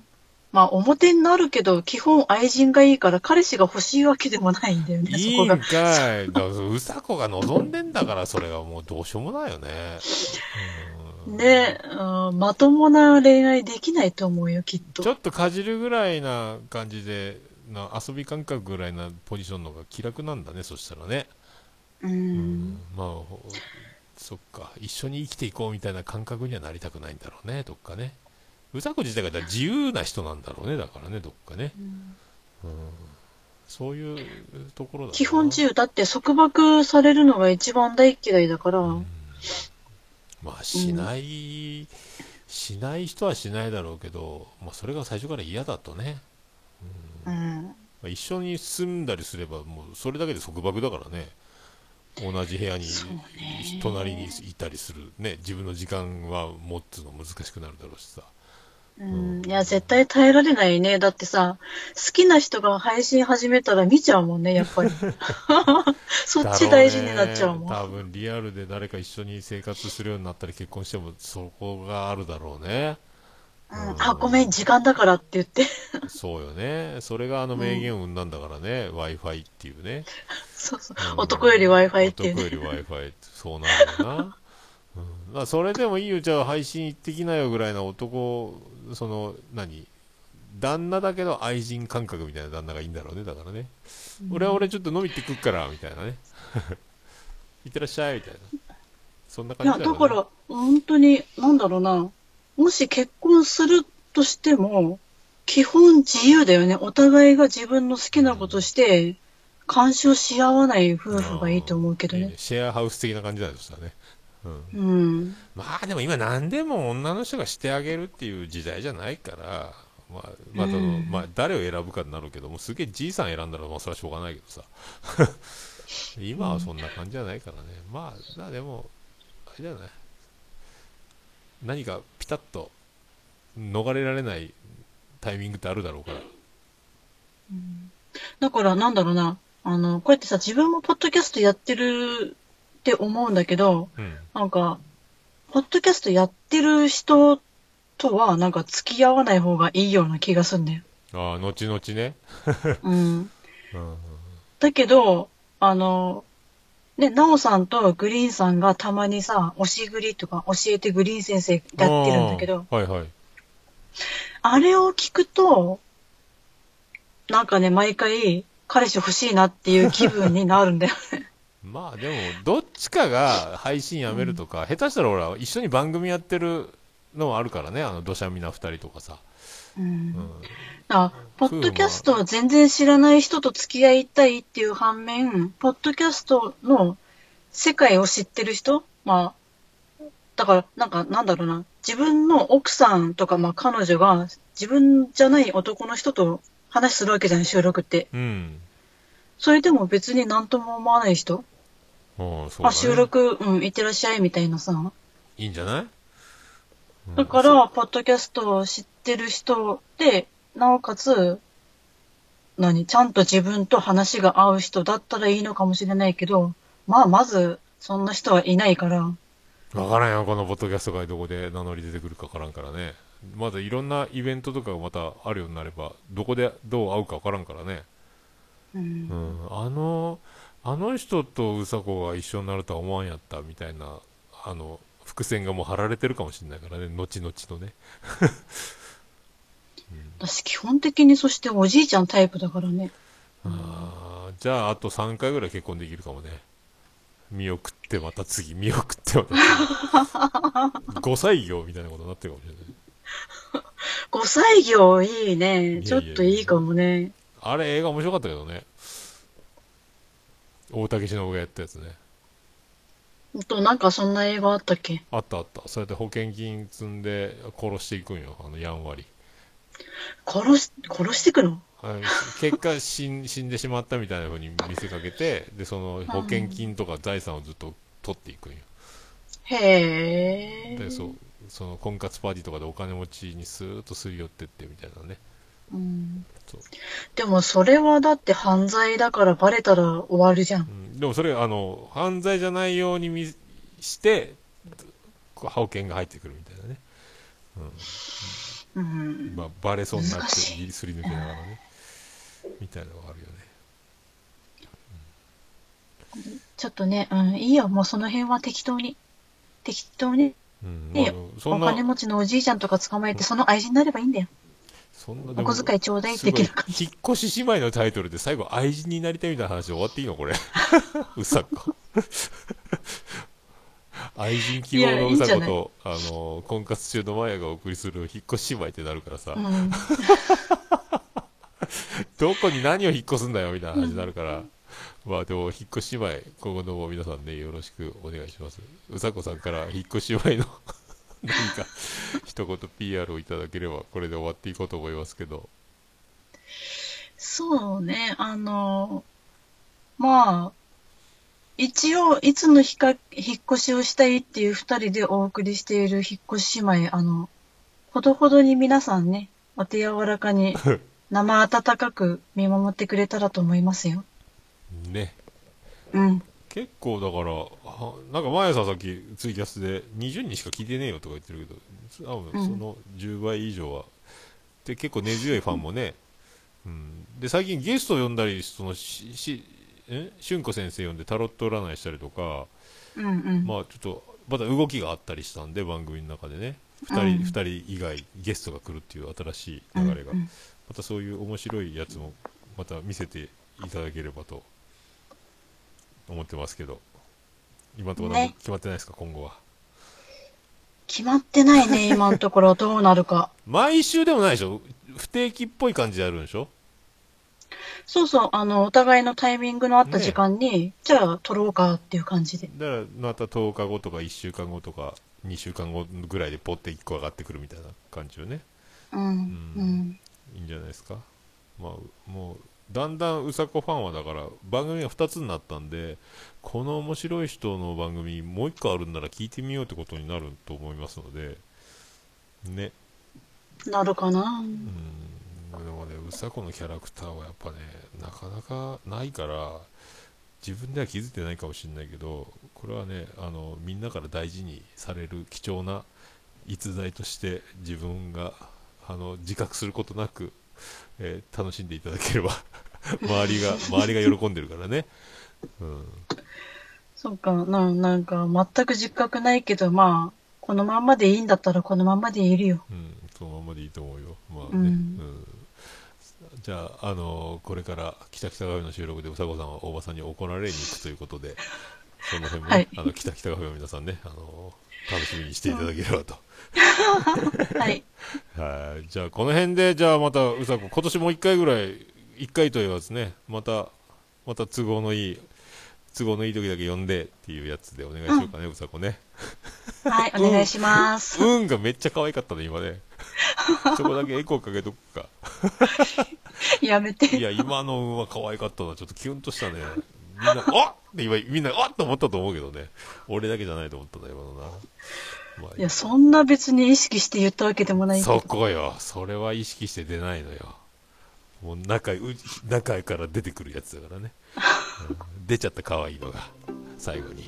まあ、表になるけど、基本愛人がいいから、彼氏が欲しいわけでもないんだよね、いいんそこが。かい。だからうさこが望んでんだから、それはもうどうしようもないよね。うんね、うん、まともな恋愛できないと思うよ、きっと。ちょっとかじるぐらいな感じで、な遊び感覚ぐらいなポジションの方が気楽なんだね、そしたらね。う。うんまあ、ほそっか、一緒に生きていこうみたいな感覚にはなりたくないんだろうね、どっかね。うさこ自体がだから自由な人なんだろうね、だからね、どっかね。うん、そういうところだな基本自由。だって束縛されるのが一番大嫌いだから、うんまあ、しない、しない人はしないだろうけど、まあ、それが最初から嫌だとね。うん。まあ一緒に住んだりすれば、もうそれだけで束縛だからね、同じ部屋に隣にいたりする、ね、自分の時間は持つの難しくなるだろうしさ、うん、いや、絶対耐えられないね。だってさ、好きな人が配信始めたら見ちゃうもんね、やっぱり。<laughs> そっち大事になっちゃうもん。多分リアルで誰か一緒に生活するようになったり結婚してもそこがあるだろうね。うん、あ、ごめん、時間だからって言って。そうよね。それがあの名言を生んだんだからね、Wi-Fi っていうね。そうそうう。ん男より Wi-Fi っていうね。男より Wi-Fi ってそうなるよな。うん、だからそれでもいいよ、じゃあ配信行ってきなよぐらいな男、その、何？旦那だけど愛人感覚みたいな旦那がいいんだろうね、だからね。俺は俺ちょっと飲み行ってくっから、みたいなね。<laughs> いってらっしゃい、みたいな。そんない感じや、だよね。だから、本当に、なんだろうな。もし結婚するとしても、基本自由だよね。お互いが自分の好きなことして、干渉し合わない夫婦がいいと思うけどねいいね。シェアハウス的な感じだよ、そしたらね。うん。うん。まあでも今何でも女の人がしてあげるっていう時代じゃないから、まあ、まあ、そのうんまあ、誰を選ぶかになるけども、すげえじいさん選んだら、まあ、それはしょうがないけどさ。<laughs> 今はそんな感じじゃないからね。まあ、まあでも、あれじゃない。何かピタッと逃れられないタイミングってあるだろうから。だから、なんだろうな。あの、こうやってさ、自分もポッドキャストやってるって思うんだけど、うん。なんか、ポッドキャストやってる人とは、なんか付き合わない方がいいような気がすんだよ。ああ、後々ね。うん。うん。だけど、あの、ね、なおさんとグリーンさんがたまにさ、推しグリとか教えてグリーン先生やってるんだけど、はいはい。あれを聞くと、なんかね、毎回、彼氏欲しいなっていう気分になるんだよね。まあでも、どっちかが配信やめるとか、下手したらほら、一緒に番組やってるのもあるからね、あの、土砂みな二人とかさ。うんうん。あ、ポッドキャストを全然知らない人と付き合いたいっていう反面、ポッドキャストの世界を知ってる人まあ、だから、なんか、なんだろうな。自分の奥さんとか、まあ彼女が自分じゃない男の人と話するわけじゃない、収録って。うん。それでも別になんとも思わない人、うん、そうだ、ね。あ、収録、うん、行ってらっしゃいみたいなさ。いいんじゃない、うんだから、ポッドキャストを知ってる人で、なおかつ、何、ちゃんと自分と話が合う人だったらいいのかもしれないけど、まあ、まず、そんな人はいないから、わからんよ、このポッドキャストがどこで名乗り出てくるかわからんからね。まだいろんなイベントとかがまたあるようになれば、どこでどう会うかわからんからね。うんうん。あの、あの人とうさこが一緒になるとは思わんやったみたいな、あの、伏線がもう張られてるかもしれないからね、後々のね。<laughs> 私、基本的にそしておじいちゃんタイプだからね。あーじゃあ、あと3回ぐらい結婚できるかもね。見送ってまた次、見送ってまた次。<laughs> 5歳業みたいなことになってるかもしれない。5歳業いいね。ちょっといいかもね。あれ映画面白かったけどね。大竹しのぶがやったやつね。と、なんかそんな映画あったっけ？あったあった。そうやって保険金積んで殺していくんよ。あの、やんわり。殺し、殺してくの？はい結果死ん、<laughs> 死んでしまったみたいな風に見せかけて、で、その保険金とか財産をずっと取っていくんよ。へえ。で、そう。その婚活パーティーとかでお金持ちにスーッとすり寄ってってみたいなね。うんそう。でもそれはだって犯罪だからバレたら終わるじゃんう。ん、でもそれ、あの、犯罪じゃないように見して、こう保険が入ってくるみたいなね。うん。まあ、バレそうになって難しいすり抜けながらね。みたいなのがあるよね。ちょっとね、うん、いいよ。もうその辺は適当に。適当に。うん。ねまあ、そんな、お金持ちのおじいちゃんとか捕まえて、その愛人になればいいんだよ。そんなお小遣いちょうだい的な感じ。引っ越し姉妹のタイトルで最後愛人になりたいみたいな話で終わっていいのこれ。<laughs> うさこ。愛人希望のうさいやいい？あの、婚活中のマヤがお送りする引っ越し姉妹ってなるからさ、うん。<laughs> どこに何を引っ越すんだよみたいな話になるから、まあでも、引っ越し姉妹、今後とも皆さんね、よろしくお願いします。うさこさんから引っ越し姉妹の何か一言 PR をいただければ、これで終わっていこうと思いますけど、そうね、あの、まあ、一応、いつの日か、引っ越しをしたいっていう二人でお送りしている引っ越し姉妹、あの、ほどほどに皆さんね、お手柔らかに、<laughs> 生温かく見守ってくれたらと思いますよ。ね。うん。結構だから、はなんか前さんさっきツイキャスで20人しか聞いてねえよとか言ってるけど、多分その10倍以上は、で結構根強いファンもね、<laughs> うん、で最近ゲストを呼んだり、そのししえ？春子先生呼んでタロット占いしたりとか、うんうん。まあちょっとまた動きがあったりしたんで、番組の中でね、2うん。人,、二人以外ゲストが来るっていう新しい流れが、うん。うん。またそういう面白いやつもまた見せていただければと思ってますけど、今のところ決まってないですか、今後は。決まってないね、<laughs> 今のところどうなるか。毎週でもないでしょ不定期っぽい感じでやるんでしょそうそう、あの、お互いのタイミングのあった時間に、じゃあ撮ろうかっていう感じで。だからまた10日後とか1週間後とか2週間後ぐらいでポッて1個上がってくるみたいな感じよね。うん。うん。いいんじゃないですか。まあ、もう、だんだんうさこファンはだから、番組が2つになったんで、この面白い人の番組、もう1個あるんなら聞いてみようってことになると思いますので、ね。なるかな。うん。でもね、うさこのキャラクターはやっぱね、なかなかないから、自分では気づいてないかもしれないけどこれはねあのみんなから大事にされる貴重な逸材として自分があの自覚することなく、えー楽しんでいただければ <laughs> 周りが周りが喜んでるからね、うん、そうかな、なんか全く実覚ないけど、まあ、このまんまでいいんだったらこのまんまでいるよ。うん、そのままでいいと思うよ。まあね。うんうんじゃあ、あのーこれから北北カフェの収録でうさこさんは大場さんに怒られに行くということで、その辺もね、はいあの北北カフェの皆さんね、あのー楽しみにしていただければと。<laughs> はい。<laughs> はい。じゃあ、この辺で、じゃあまた、うさこ、今年もう一回ぐらい、一回と言わずね、また、また都合のいい、都合のいい時だけ呼んでっていうやつでお願いしようかね、うさこね。はい、<laughs> お願いします。運がめっちゃ可愛かったね、今ね。<laughs> そこだけエコーかけとくか。<laughs> やめて。いや、今の運は可愛かったな。ちょっとキュンとしたね。みんな、あっって今、みんな、あっと思ったと思うけどね。俺だけじゃないと思ったんだ、今のな。まあいや、そんな別に意識して言ったわけでもないけそど。こよ。それは意識して出ないのよ。もう中、う中から出てくるやつだからね。うん出ちゃった可愛いのが、最後に。い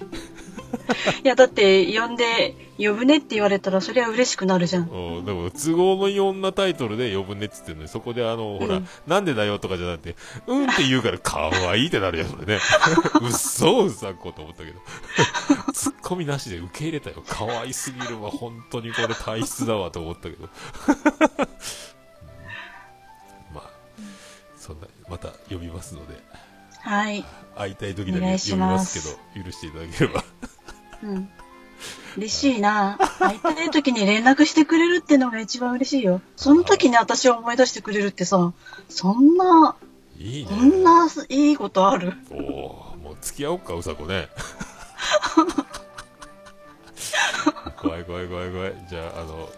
や、だって、呼んで、呼ぶねって言われたら、そりゃ嬉しくなるじゃん。うん、でも、都合のいい女タイトルで呼ぶねって言ってるのに、そこであの、ほら、うんなんでだよとかじゃなくて、うんって言うから可愛いってなるやん、それね。<laughs> うっそうさんこと思ったけど。ツッコミなしで受け入れたよ。可愛すぎるわ、本当にこれ体質だわと思ったけど。また呼びますので、はい。会いたい時だけ呼びまますすけど、許していただければ。うん。嬉しいな。会いたい時に連絡してくれるってのが一番嬉しいよ。その時に私を思い出してくれるってさ、そんな、いいね。こんないいことある？おおーもう付き合おうか、うさこね。<laughs> 怖い怖い怖い怖い。じゃあ、あの、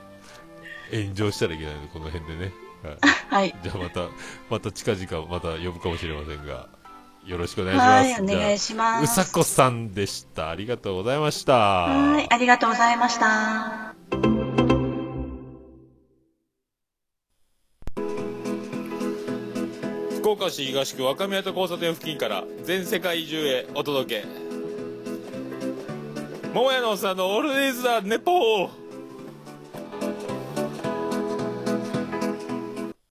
炎上したらいけないので、この辺でね。はい、はい。<laughs> じゃあまた、また近々また呼ぶかもしれませんが、よろしくお願いします。はい、お願いしまじゃあうす。さこさんでした。ありがとうございました。はい、ありがとうございました。福岡市東区若宮と交差点付近から全世界中へお届け桃屋のおっさんのオールディーズ・ザ・ネポー